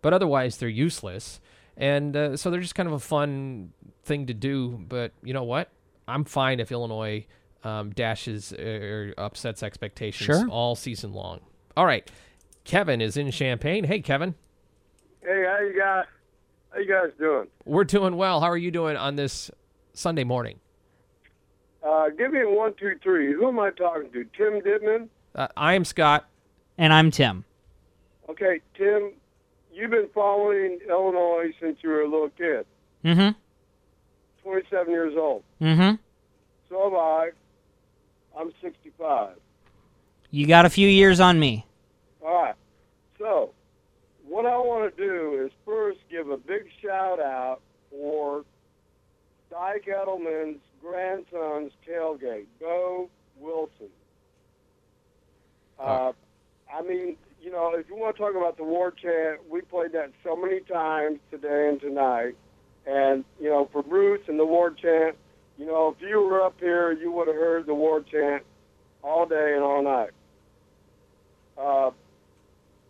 But otherwise, they're useless. And uh, so they're just kind of a fun thing to do. But you know what? I'm fine if Illinois um, dashes or upsets expectations Sure. all season long. All right. Kevin is in Champaign. Hey, Kevin. Hey, how you guys? How you guys doing? We're doing well. How are you doing on this Sunday morning? Uh, give me a one, two, three. Who am I talking to? Tim Ditman. Uh, I am Scott. And I'm Tim. Okay, Tim, you've been following Illinois since you were a little kid. Mm-hmm. 27 years old. Mm-hmm. So have I. I'm 65. You got a few years on me. All right. So, what I want to do is first give a big shout out for Dike Eddleman's grandson's tailgate, Bo Wilson. Uh, I mean, you know, if you want to talk about the war chant, we played that so many times today and tonight. And, you know, for Bruce and the war chant, you know, if you were up here, you would have heard the war chant all day and all night. Uh,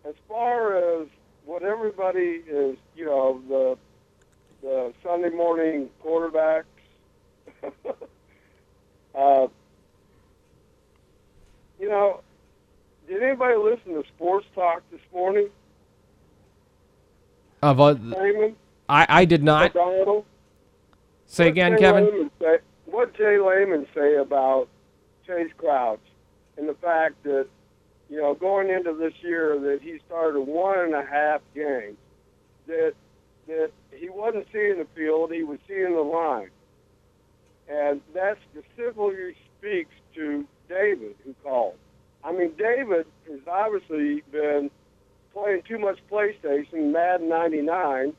as far as what everybody is, you know, the the Sunday morning quarterbacks. (laughs) uh, you know, did anybody listen to Sports Talk this morning? Of uh, I, I did not. Donald? Say again, Kevin. Lehman say, what Jay Lehman say about Chayce Crouch and the fact that, you know, going into this year that he started one and a half games, that that he wasn't seeing the field, he was seeing the line. and that specifically speaks to David who called. I mean, David has obviously been playing too much PlayStation, Madden 99,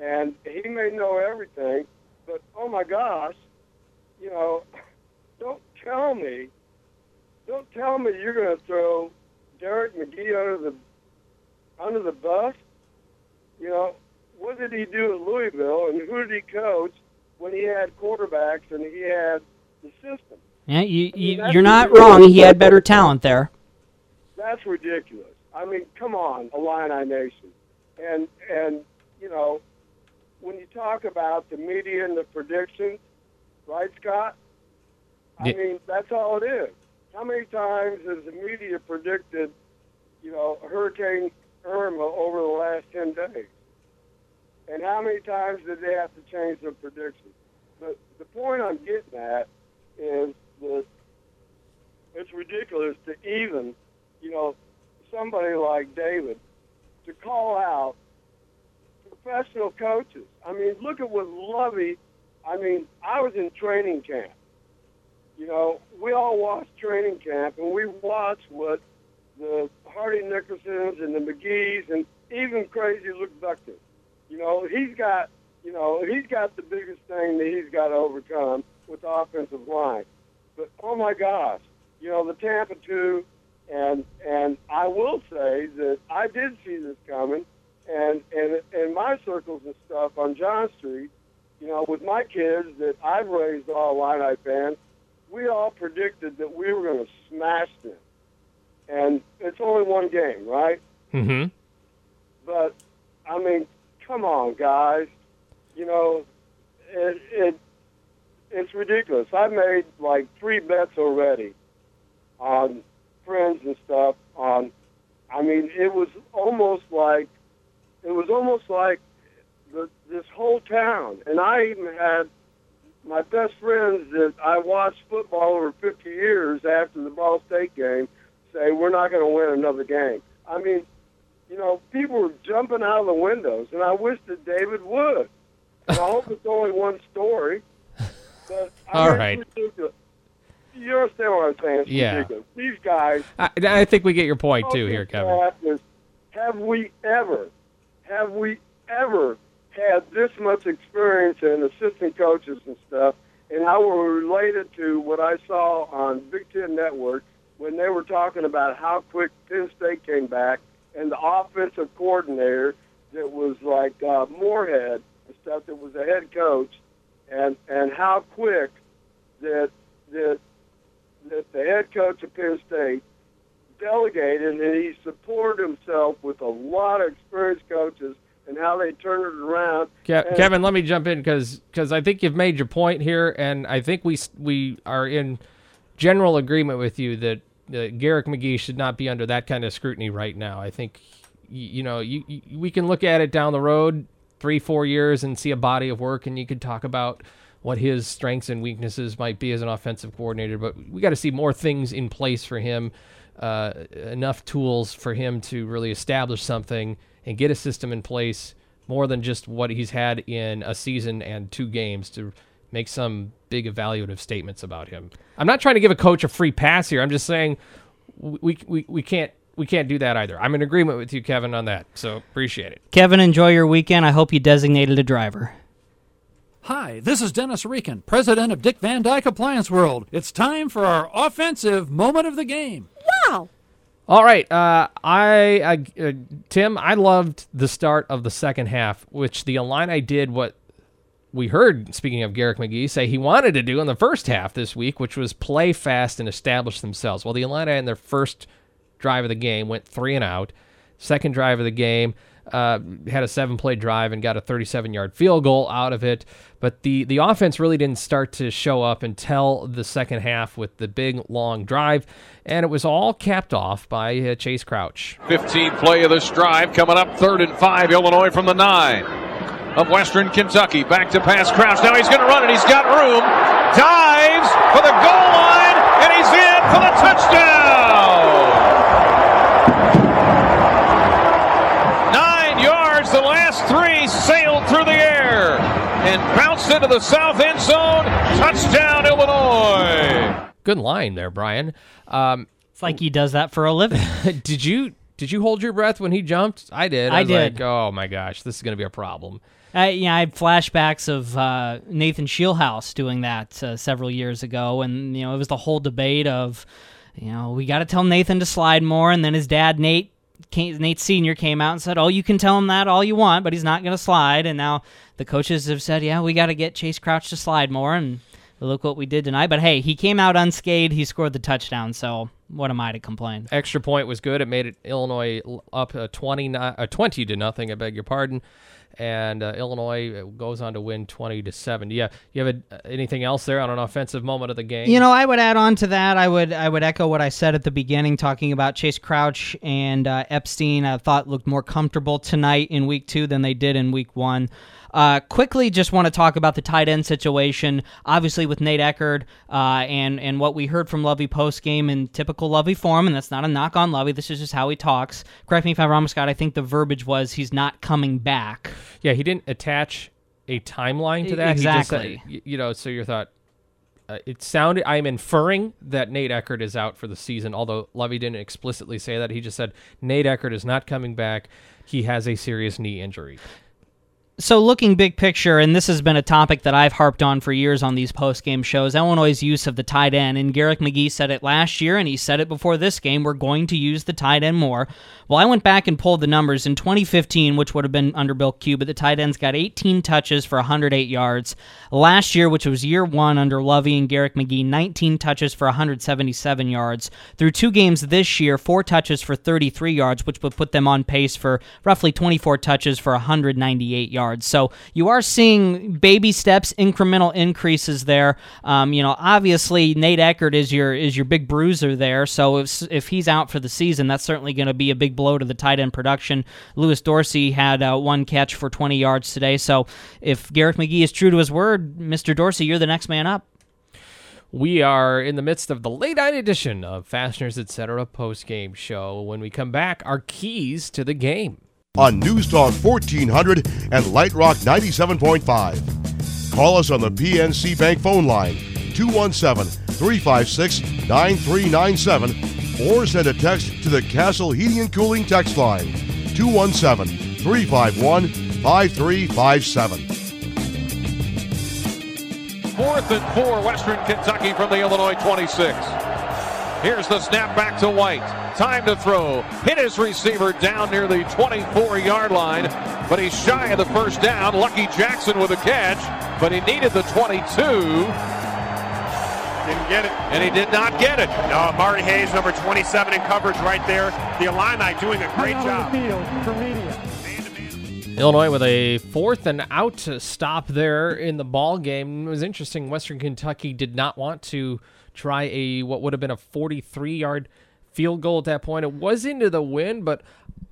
and he may know everything, but oh my gosh, you know, (laughs) don't tell me, don't tell me you're going to throw Garrick McGee under the under the bus. You know, what did he do at Louisville, and who did he coach when he had quarterbacks and he had the system? Yeah, you, I mean, you you're not ridiculous. wrong. He had better talent there. That's ridiculous. I mean, come on, Illini Nation, and and you know, when you talk about the media and the predictions, right, Scott? I Yeah. mean, that's all it is. How many times has the media predicted, you know, Hurricane Irma over the last ten days? And how many times did they have to change their predictions? But the point I'm getting at is that it's ridiculous to even, you know, somebody like David to call out professional coaches. I mean, look at what Lovie. I mean, I was in training camp. You know, we all watched training camp, and we watched what the Hardy Nickersons and the McGee's and even Crazy Luke Butkus. You know, he's got, you know, he's got the biggest thing that he's got to overcome with the offensive line. But oh my gosh, you know, the Tampa two, and and I will say that I did see this coming, and and in my circles and stuff on John Street, you know, with my kids that I've raised all Illini fans, we all predicted that we were going to smash them, and it's only one game, right? Mm-hmm. But I mean, come on, guys. You know, it, it it's ridiculous. I made like three bets already on friends and stuff. On, I mean, it was almost like it was almost like the, this whole town, and I even had my best friends that I watched football over 50 years after the Ball State game say we're not going to win another game. I mean, you know, people were jumping out of the windows, and I wish that David would. And I hope it's only one story. But (laughs) All right. You understand what I'm saying? It's Yeah. ridiculous. These guys. I, I think we get your point too here, Kevin. Have we ever, have we ever had this much experience in assistant coaches and stuff? And I will relate it to what I saw on Big Ten Network when they were talking about how quick Penn State came back and the offensive coordinator that was like uh, Moorhead and stuff that was the head coach, and and how quick that that that the head coach of Penn State delegated and he supported himself with a lot of experienced coaches and how they turned it around. Ke- Kevin, let me jump in because I think you've made your point here, and I think we we are in general agreement with you that uh, Garrick McGee should not be under that kind of scrutiny right now. I think you know you, you, we can look at it down the road three four years and see a body of work, and you could talk about what his strengths and weaknesses might be as an offensive coordinator. But we got to see more things in place for him, uh, enough tools for him to really establish something and get a system in place more than just what he's had in a season and two games to make some big evaluative statements about him. I'm not trying to give a coach a free pass here. I'm just saying we we, we can't we can't do that either. I'm in agreement with you, Kevin, on that. So appreciate it. Kevin, enjoy your weekend. I hope you designated a driver. Hi, this is Dennis Reekin, president of Dick Van Dyke Appliance World. It's time for our offensive moment of the game. Wow. All right, uh, I, I uh, Tim, I loved the start of the second half, which the Illini did what we heard. Speaking of Garrick McGee, say he wanted to do in the first half this week, which was play fast and establish themselves. Well, the Illini in their first drive of the game went three and out. Second drive of the game uh, had a seven-play drive and got a 37-yard field goal out of it. But the the offense really didn't start to show up until the second half with the big long drive, and it was all capped off by uh, Chayce Crouch. 15 play of this drive coming up third and five. Illinois from the nine of Western Kentucky. Back to pass Crouch. Now he's going to run it. He's got room. Dives for the goal line, and he's in for the touchdown. Bounced into the south end zone. Touchdown, Illinois. Good line there, Brian. Um, it's like he does that for a living. (laughs) did you did you hold your breath when he jumped? I did. I was did. Like, oh my gosh, this is going to be a problem. I, yeah, I had flashbacks of uh, Nathan Scheelhaase doing that uh, several years ago, and you know it was the whole debate of, you know, we got to tell Nathan to slide more, and then his dad Nate came, Nate Senior came out and said, "Oh, you can tell him that all you want, but he's not going to slide." And now the coaches have said, "Yeah, we got to get Chayce Crouch to slide more," and look what we did tonight. But hey, he came out unscathed. He scored the touchdown, so what am I to complain? Extra point was good. It made it Illinois up uh, 20, uh, 20 to nothing. I beg your pardon. And uh, Illinois goes on to win twenty to seven. Yeah, you have a, anything else there on an offensive moment of the game? You know, I would add on to that. I would I would echo what I said at the beginning, talking about Chayce Crouch and uh, Epstein. I thought looked more comfortable tonight in week two than they did in week one. Uh, quickly, just want to talk about the tight end situation. Obviously, with Nate Eckert uh, and and what we heard from Lovie post game in typical Lovie form, and that's not a knock on Lovie. This is just how he talks. Correct me if I'm wrong, Scott. I think the verbiage was he's not coming back. Yeah, he didn't attach a timeline to that. Exactly. Said, you know, so your thought. Uh, it sounded. I'm inferring that Nate Eckert is out for the season, although Lovie didn't explicitly say that. He just said Nate Eckert is not coming back. He has a serious knee injury so looking big picture, and this has been a topic that I've harped on for years on these post-game shows, Illinois' use of the tight end, and Garrick McGee said it last year, and he said it before this game, we're going to use the tight end more. Well, I went back and pulled the numbers. In 2015, which would have been under Bill Cubit, the tight ends got 18 touches for 108 yards. Last year, which was year one under Lovie and Garrick McGee, 19 touches for 177 yards. Through two games this year, four touches for 33 yards, which would put them on pace for roughly 24 touches for 198 yards. So you are seeing baby steps, incremental increases there. Um, you know, obviously Nate Eckert is your is your big bruiser there. So if if he's out for the season, that's certainly going to be a big blow to the tight end production. Louis Dorsey had uh, one catch for 20 yards today. So if Garrick McGee is true to his word, Mr. Dorsey, you're the next man up. We are in the midst of the late night edition of Fasteners Etc. post game show. When we come back, our keys to the game on News Talk 1400 and Light Rock 97.5. Call us on the PNC Bank phone line 217 356 9397 or send a text to the Castle Heating and Cooling text line 217 351 5357. Fourth and four, Western Kentucky from the Illinois 26. Here's the snap back to White. Time to throw. Hit his receiver down near the 24 yard line, but he's shy of the first down. Lucky Jackson with a catch, but he needed the 22. Didn't get it. And he did not get it. No, Marty Hayes, number 27 in coverage right there. The Illini doing a great job. Illinois with a fourth and out stop there in the ball game. It was interesting. Western Kentucky did not want to try a what would have been a 43 yard field goal at that point. It was into the wind, but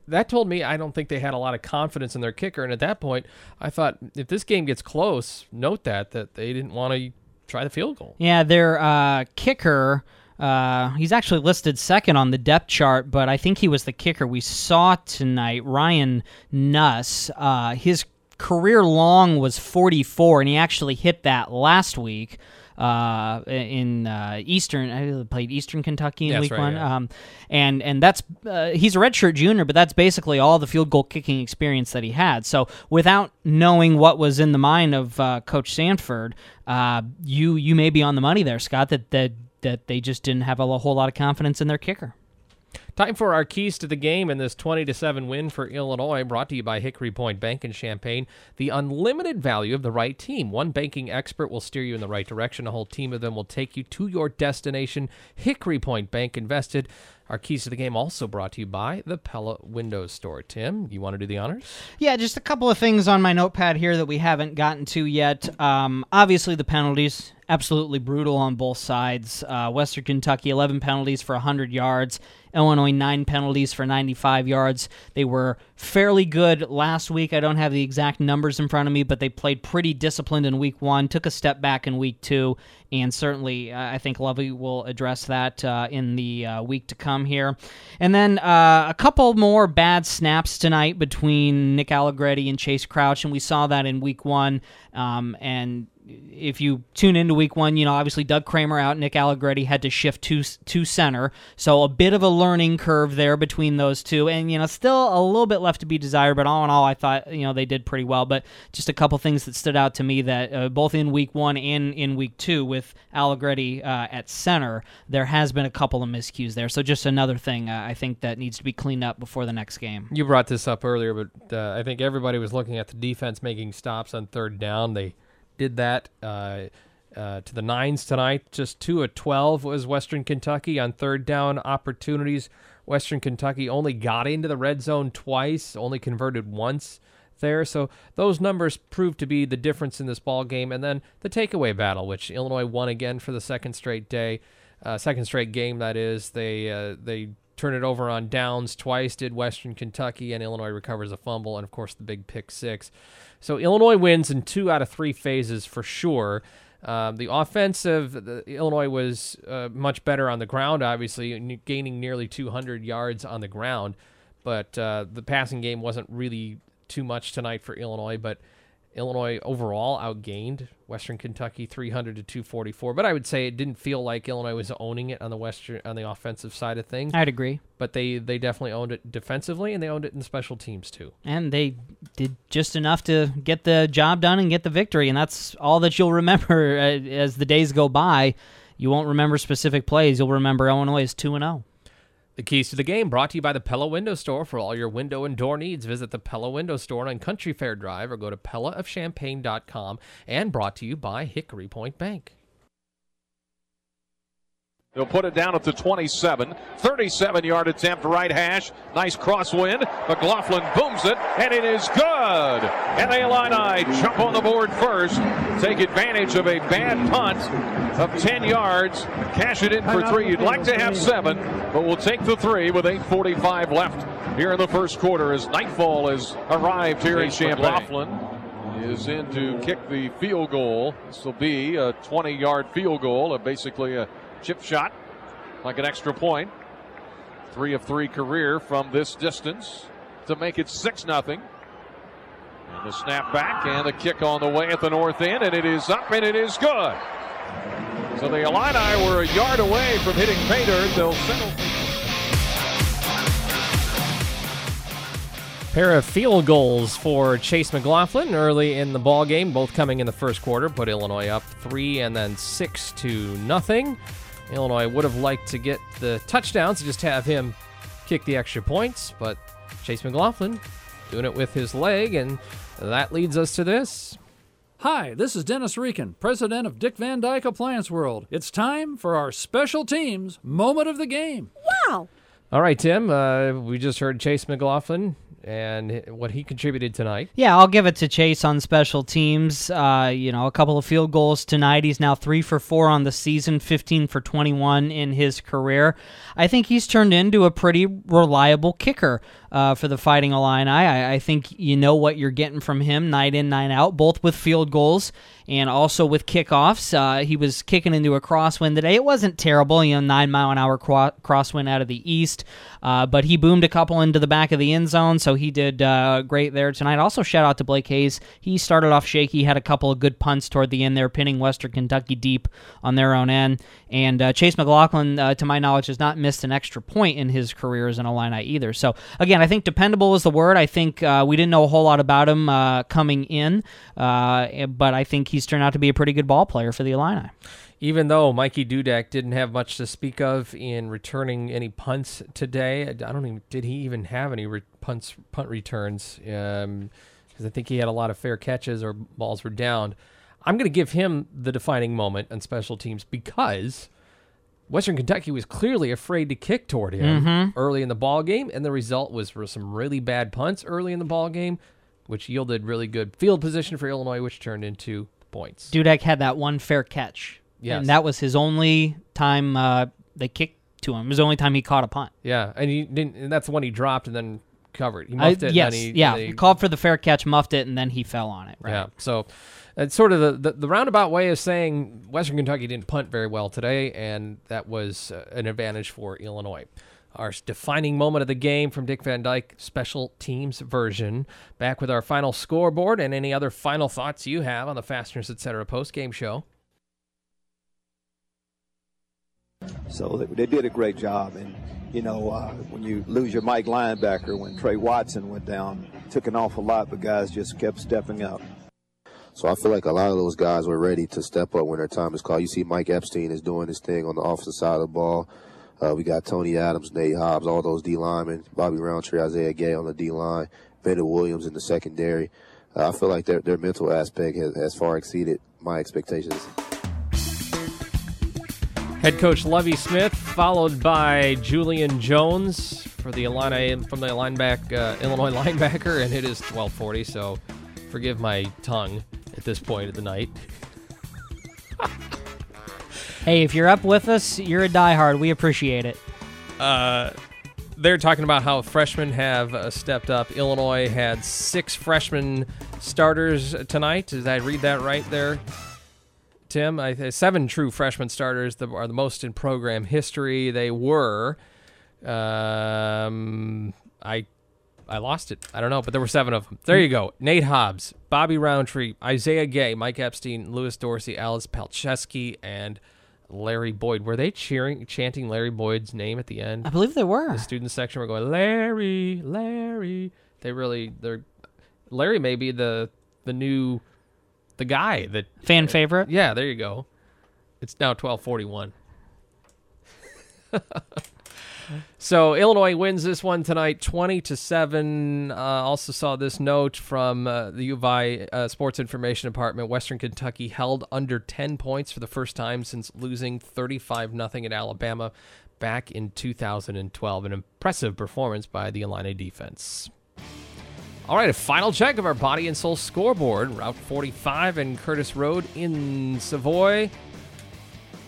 that told me I don't think they had a lot of confidence in their kicker. And at that point, I thought if this game gets close, note that that they didn't want to try the field goal. Yeah, their uh, kicker. Uh, he's actually listed second on the depth chart, but I think he was the kicker we saw tonight. Ryan Nuss. Uh, his career long was 44, and he actually hit that last week uh, in uh, Eastern. I played Eastern Kentucky in that's Week right, One, yeah. um, and and that's uh, he's a redshirt junior, but that's basically all the field goal kicking experience that he had. So without knowing what was in the mind of uh, Coach Sanford, uh, you you may be on the money there, Scott. That that that they just didn't have a whole lot of confidence in their kicker. Time for our keys to the game in this 20 to 7 win for Illinois, brought to you by Hickory Point Bank in Champaign. The unlimited value of the right team. One banking expert will steer you in the right direction. A whole team of them will take you to your destination. Hickory Point Bank invested. Our keys to the game also brought to you by the Pella Windows Store. Tim, you want to do the honors? Yeah, just a couple of things on my notepad here that we haven't gotten to yet. Um, obviously, the penalties. Absolutely brutal on both sides. Uh, Western Kentucky, 11 penalties for 100 yards. Illinois, 9 penalties for 95 yards. They were fairly good last week. I don't have the exact numbers in front of me, but they played pretty disciplined in week one, took a step back in week two, and certainly uh, I think Lovie will address that uh, in the uh, week to come here. And then uh, a couple more bad snaps tonight between Nick Allegretti and Chayce Crouch, and we saw that in week one. Um, and if you tune into week one, you know, obviously Doug Kramer out, Nick Allegretti had to shift to, to center. So a bit of a learning curve there between those two. And, you know, still a little bit left to be desired, but all in all, I thought, you know, they did pretty well. But just a couple things that stood out to me that uh, both in week one and in week two with Allegretti uh, at center, there has been a couple of miscues there. So just another thing uh, I think that needs to be cleaned up before the next game. You brought this up earlier, but uh, I think everybody was looking at the defense making stops on third down. They did that uh, uh, to the nines tonight. Just two of 12 was Western Kentucky on third down opportunities. Western Kentucky only got into the red zone twice, only converted once there. So those numbers proved to be the difference in this ball game. And then the takeaway battle, which Illinois won again for the second straight day, uh, second straight game. That is, they uh, they turn it over on downs twice. Did Western Kentucky and Illinois recovers a fumble, and of course the big pick six. So Illinois wins in two out of three phases for sure. Um, the offensive, the, Illinois was uh, much better on the ground, obviously, gaining nearly 200 yards on the ground. But uh, the passing game wasn't really too much tonight for Illinois. But Illinois overall outgained Western Kentucky 300 to 244. But I would say it didn't feel like Illinois was owning it on the western on the offensive side of things. I'd agree. But they they definitely owned it defensively and they owned it in special teams too. And they did just enough to get the job done and get the victory, and that's all that you'll remember (laughs) uh, as the days go by. You won't remember specific plays. You'll remember Illinois is 2 and 0. The keys to the game brought to you by the Pella Window Store. For all your window and door needs, visit the Pella Window Store on Country Fair Drive or go to PellaofChampaign.com. And brought to you by Hickory Point Bank. They'll put it down at the 27. 37 yard attempt, right hash. Nice crosswind. McLaughlin booms it, and it is good. And the Illini jump on the board first, take advantage of a bad punt of 10 yards, cash it in for three. You'd like to have seven, but we'll take the three with 8.45 left here in the first quarter as nightfall has arrived here in Champaign. McLaughlin is in to kick the field goal. This will be a 20 yard field goal, basically a chip shot, like an extra point. Three of three career from this distance to make it 6 0. And the snap back and the kick on the way at the north end, and it is up and it is good. So the Illini were a yard away from hitting pay. They'll settle. Pair of field goals for Chase McLaughlin early in the ball game, both coming in the first quarter, put Illinois up three and then six to nothing. Illinois would have liked to get the touchdowns, to just have him kick the extra points, but Chase McLaughlin doing it with his leg, and that leads us to this. Hi, this is Dennis Reekin, president of Dick Van Dyke Appliance World. It's time for our special teams moment of the game. Wow. All right, Tim, uh, we just heard Chase McLaughlin and what he contributed tonight. Yeah, I'll give it to Chase on special teams. Uh, you know, a couple of field goals tonight. He's now three for four on the season, 15 for 21 in his career. I think he's turned into a pretty reliable kicker uh, for the Fighting Illini. I, I think you know what you're getting from him night in, night out, both with field goals and also with kickoffs. Uh, he was kicking into a crosswind today. It wasn't terrible, you know, nine mile an hour cro- crosswind out of the east, uh, but he boomed a couple into the back of the end zone, so he did uh, great there tonight. Also, shout out to Blake Hayes. He started off shaky, had a couple of good punts toward the end there, pinning Western Kentucky deep on their own end. And uh, Chase McLaughlin, uh, to my knowledge, has not missed an extra point in his career as an Illini either. So, again, I think dependable is the word. I think uh, we didn't know a whole lot about him coming in, but I think he's turned out to be a pretty good ball player for the Illini. Even though Mikey Dudek didn't have much to speak of in returning any punts today, I don't even did he even have any re- punts punt returns? Because um, I think he had a lot of fair catches or balls were downed. I'm going to give him the defining moment on special teams because Western Kentucky was clearly afraid to kick toward him mm-hmm. early in the ball game, and the result was for some really bad punts early in the ball game, which yielded really good field position for Illinois, which turned into points. Dudek had that one fair catch. Yes. And that was his only time uh, they kicked to him. It was the only time he caught a punt. Yeah, and he didn't. And that's the one he dropped and then covered. He I- it. yes, and then he, yeah. he- He called for the fair catch, muffed it, and then he fell on it. Right. Yeah. So it's sort of the, the, the roundabout way of saying Western Kentucky didn't punt very well today, and that was uh, an advantage for Illinois. Our defining moment of the game from Dick Van Dyke special teams version. Back with our final scoreboard and any other final thoughts you have on the Fasteners Etc. post game show. So they, they did a great job. And, you know, uh, when you lose your Mike linebacker, when Tre Watson went down, it took an awful lot, but guys just kept stepping up. So I feel like a lot of those guys were ready to step up when their time is called. You see Mike Epstein is doing his thing on the offensive side of the ball. Uh, we got Tony Adams, Nate Hobbs, all those D linemen, Bobby Roundtree, Isaiah Gay on the D line, Bennett Williams in the secondary. Uh, I feel like their their mental aspect has, has far exceeded my expectations. Head coach Lovie Smith, followed by Julian Jones for the Illini from the lineback uh, Illinois (laughs) linebacker, and it is 12:40. So, forgive my tongue at this point of the night. (laughs) Hey, if you're up with us, you're a diehard. We appreciate it. Uh, they're talking about how freshmen have uh, stepped up. Illinois had six freshman starters tonight. Did I read that right there? Tim, I, uh, seven true freshman starters that are the most in program history. They were, um, I, I lost it. I don't know, but there were seven of them. There you go. Nate Hobbs, Bobby Roundtree, Isaiah Gay, Mike Epstein, Louis Dorsey, Alex Palczewski, and Larry Boyd. Were they cheering, chanting Larry Boyd's name at the end? I believe they were. The student section were going Larry, Larry. They really, they're Larry may be the the new the guy that Fan favorite? Yeah, there you go. It's now twelve forty one. (laughs) So Illinois wins this one tonight, twenty to seven. Uh, also saw this note from uh, the U of I uh, Sports Information Department. Western Kentucky held under ten points for the first time since losing thirty-five nothing at Alabama back in two thousand and twelve. An impressive performance by the Illini defense. All right, a final check of our body and soul scoreboard. Route 45 and Curtis Road in Savoy.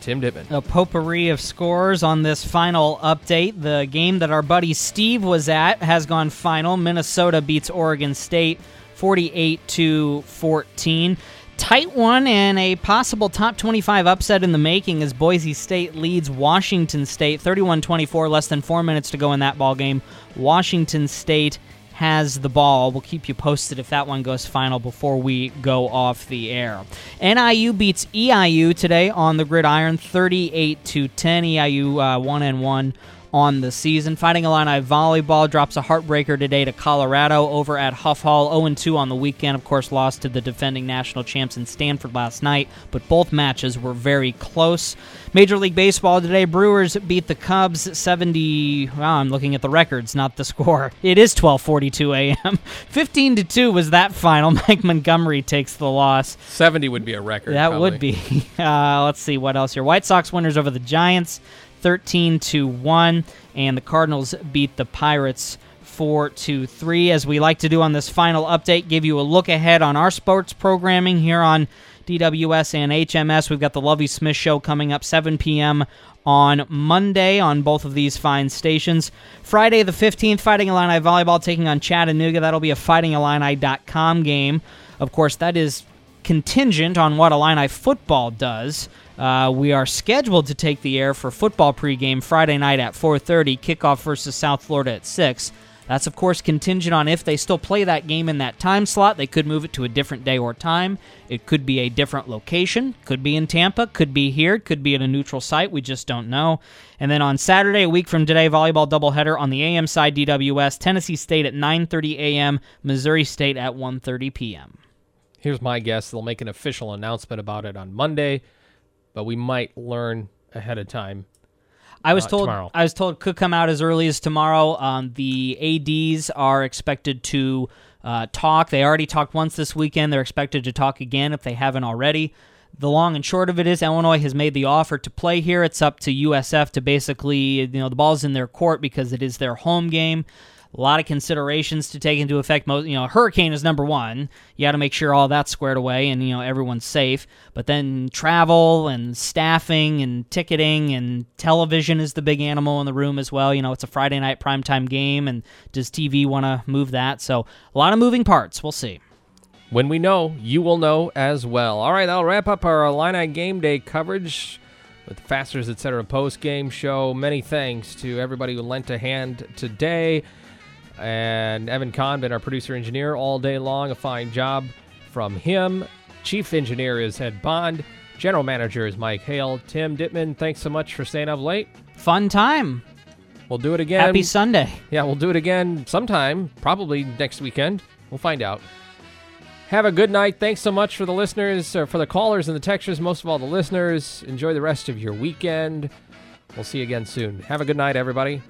Tim Ditman. A potpourri of scores on this final update. The game that our buddy Steve was at has gone final. Minnesota beats Oregon State 48 to 14. Tight one and a possible top 25 upset in the making as Boise State leads Washington State 31-24 less than 4 minutes to go in that ball game. Washington State has the ball. We'll keep you posted if that one goes final before we go off the air. NIU beats EIU today on the gridiron 38 to 10. EIU uh, 1 and 1 on the season. Fighting Illini volleyball drops a heartbreaker today to Colorado over at Huff Hall. 0 2 on the weekend. Of course, lost to the defending national champs in Stanford last night, but both matches were very close. Major League Baseball today, Brewers beat the Cubs 70. Well, I'm looking at the records, not the score. It is 12:42 a.m. (laughs) 15 to 2 was that final. (laughs) Mike Montgomery takes the loss. 70 would be a record. That probably. would be. (laughs) Uh, let's see what else here. White Sox winners over the Giants, 13 to one, and the Cardinals beat the Pirates. 4 to 3 as we like to do on this final update give you a look ahead on our sports programming here on DWS and HMS we've got the Lovie Smith show coming up 7 p.m. on Monday on both of these fine stations Friday the 15th Fighting Illini volleyball taking on Chattanooga that'll be a fightingillini.com game of course that is contingent on what Illini football does. Uh, we are scheduled to take the air for football pregame Friday night at 4:30, kickoff versus South Florida at 6. That's of course contingent on if they still play that game in that time slot. They could move it to a different day or time. It could be a different location. Could be in Tampa. Could be here. Could be at a neutral site. We just don't know. And then on Saturday, a week from today, volleyball doubleheader on the AM side. DWS Tennessee State at 9:30 a.m. Missouri State at 1:30 p.m. Here's my guess. They'll make an official announcement about it on Monday, but we might learn ahead of time. I was uh, told tomorrow. I was told could come out as early as tomorrow. Um, the ads are expected to uh, talk. They already talked once this weekend. They're expected to talk again if they haven't already. The long and short of it is Illinois has made the offer to play here. It's up to USF to basically, you know, the ball's in their court because it is their home game. A lot of considerations to take into effect. Most, you know, hurricane is number one. You got to make sure all that's squared away and you know everyone's safe. But then travel and staffing and ticketing and television is the big animal in the room as well. You know, it's a Friday night primetime game, and does TV want to move that? So a lot of moving parts. We'll see. When we know, you will know as well. All right, that'll wrap up our Illini game day coverage with Fasteners Etc. post game show. Many thanks to everybody who lent a hand today. And Evan Convin, our producer engineer, all day long. A fine job from him. Chief engineer is Ed Bond. General manager is Mike Hale. Tim Ditman, thanks so much for staying up late. Fun time. We'll do it again. Happy Sunday. Yeah, we'll do it again sometime, probably next weekend. We'll find out. Have a good night. Thanks so much for the listeners, or for the callers and the textures, most of all the listeners. Enjoy the rest of your weekend. We'll see you again soon. Have a good night, everybody.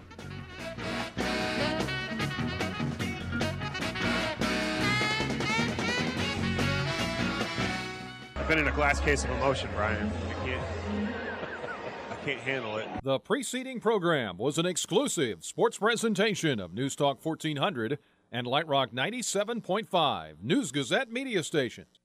Been in a glass case of emotion, Brian. I can't. (laughs) I can't handle it. The preceding program was an exclusive sports presentation of News Talk 1400 and Light Rock 97.5 News Gazette media stations.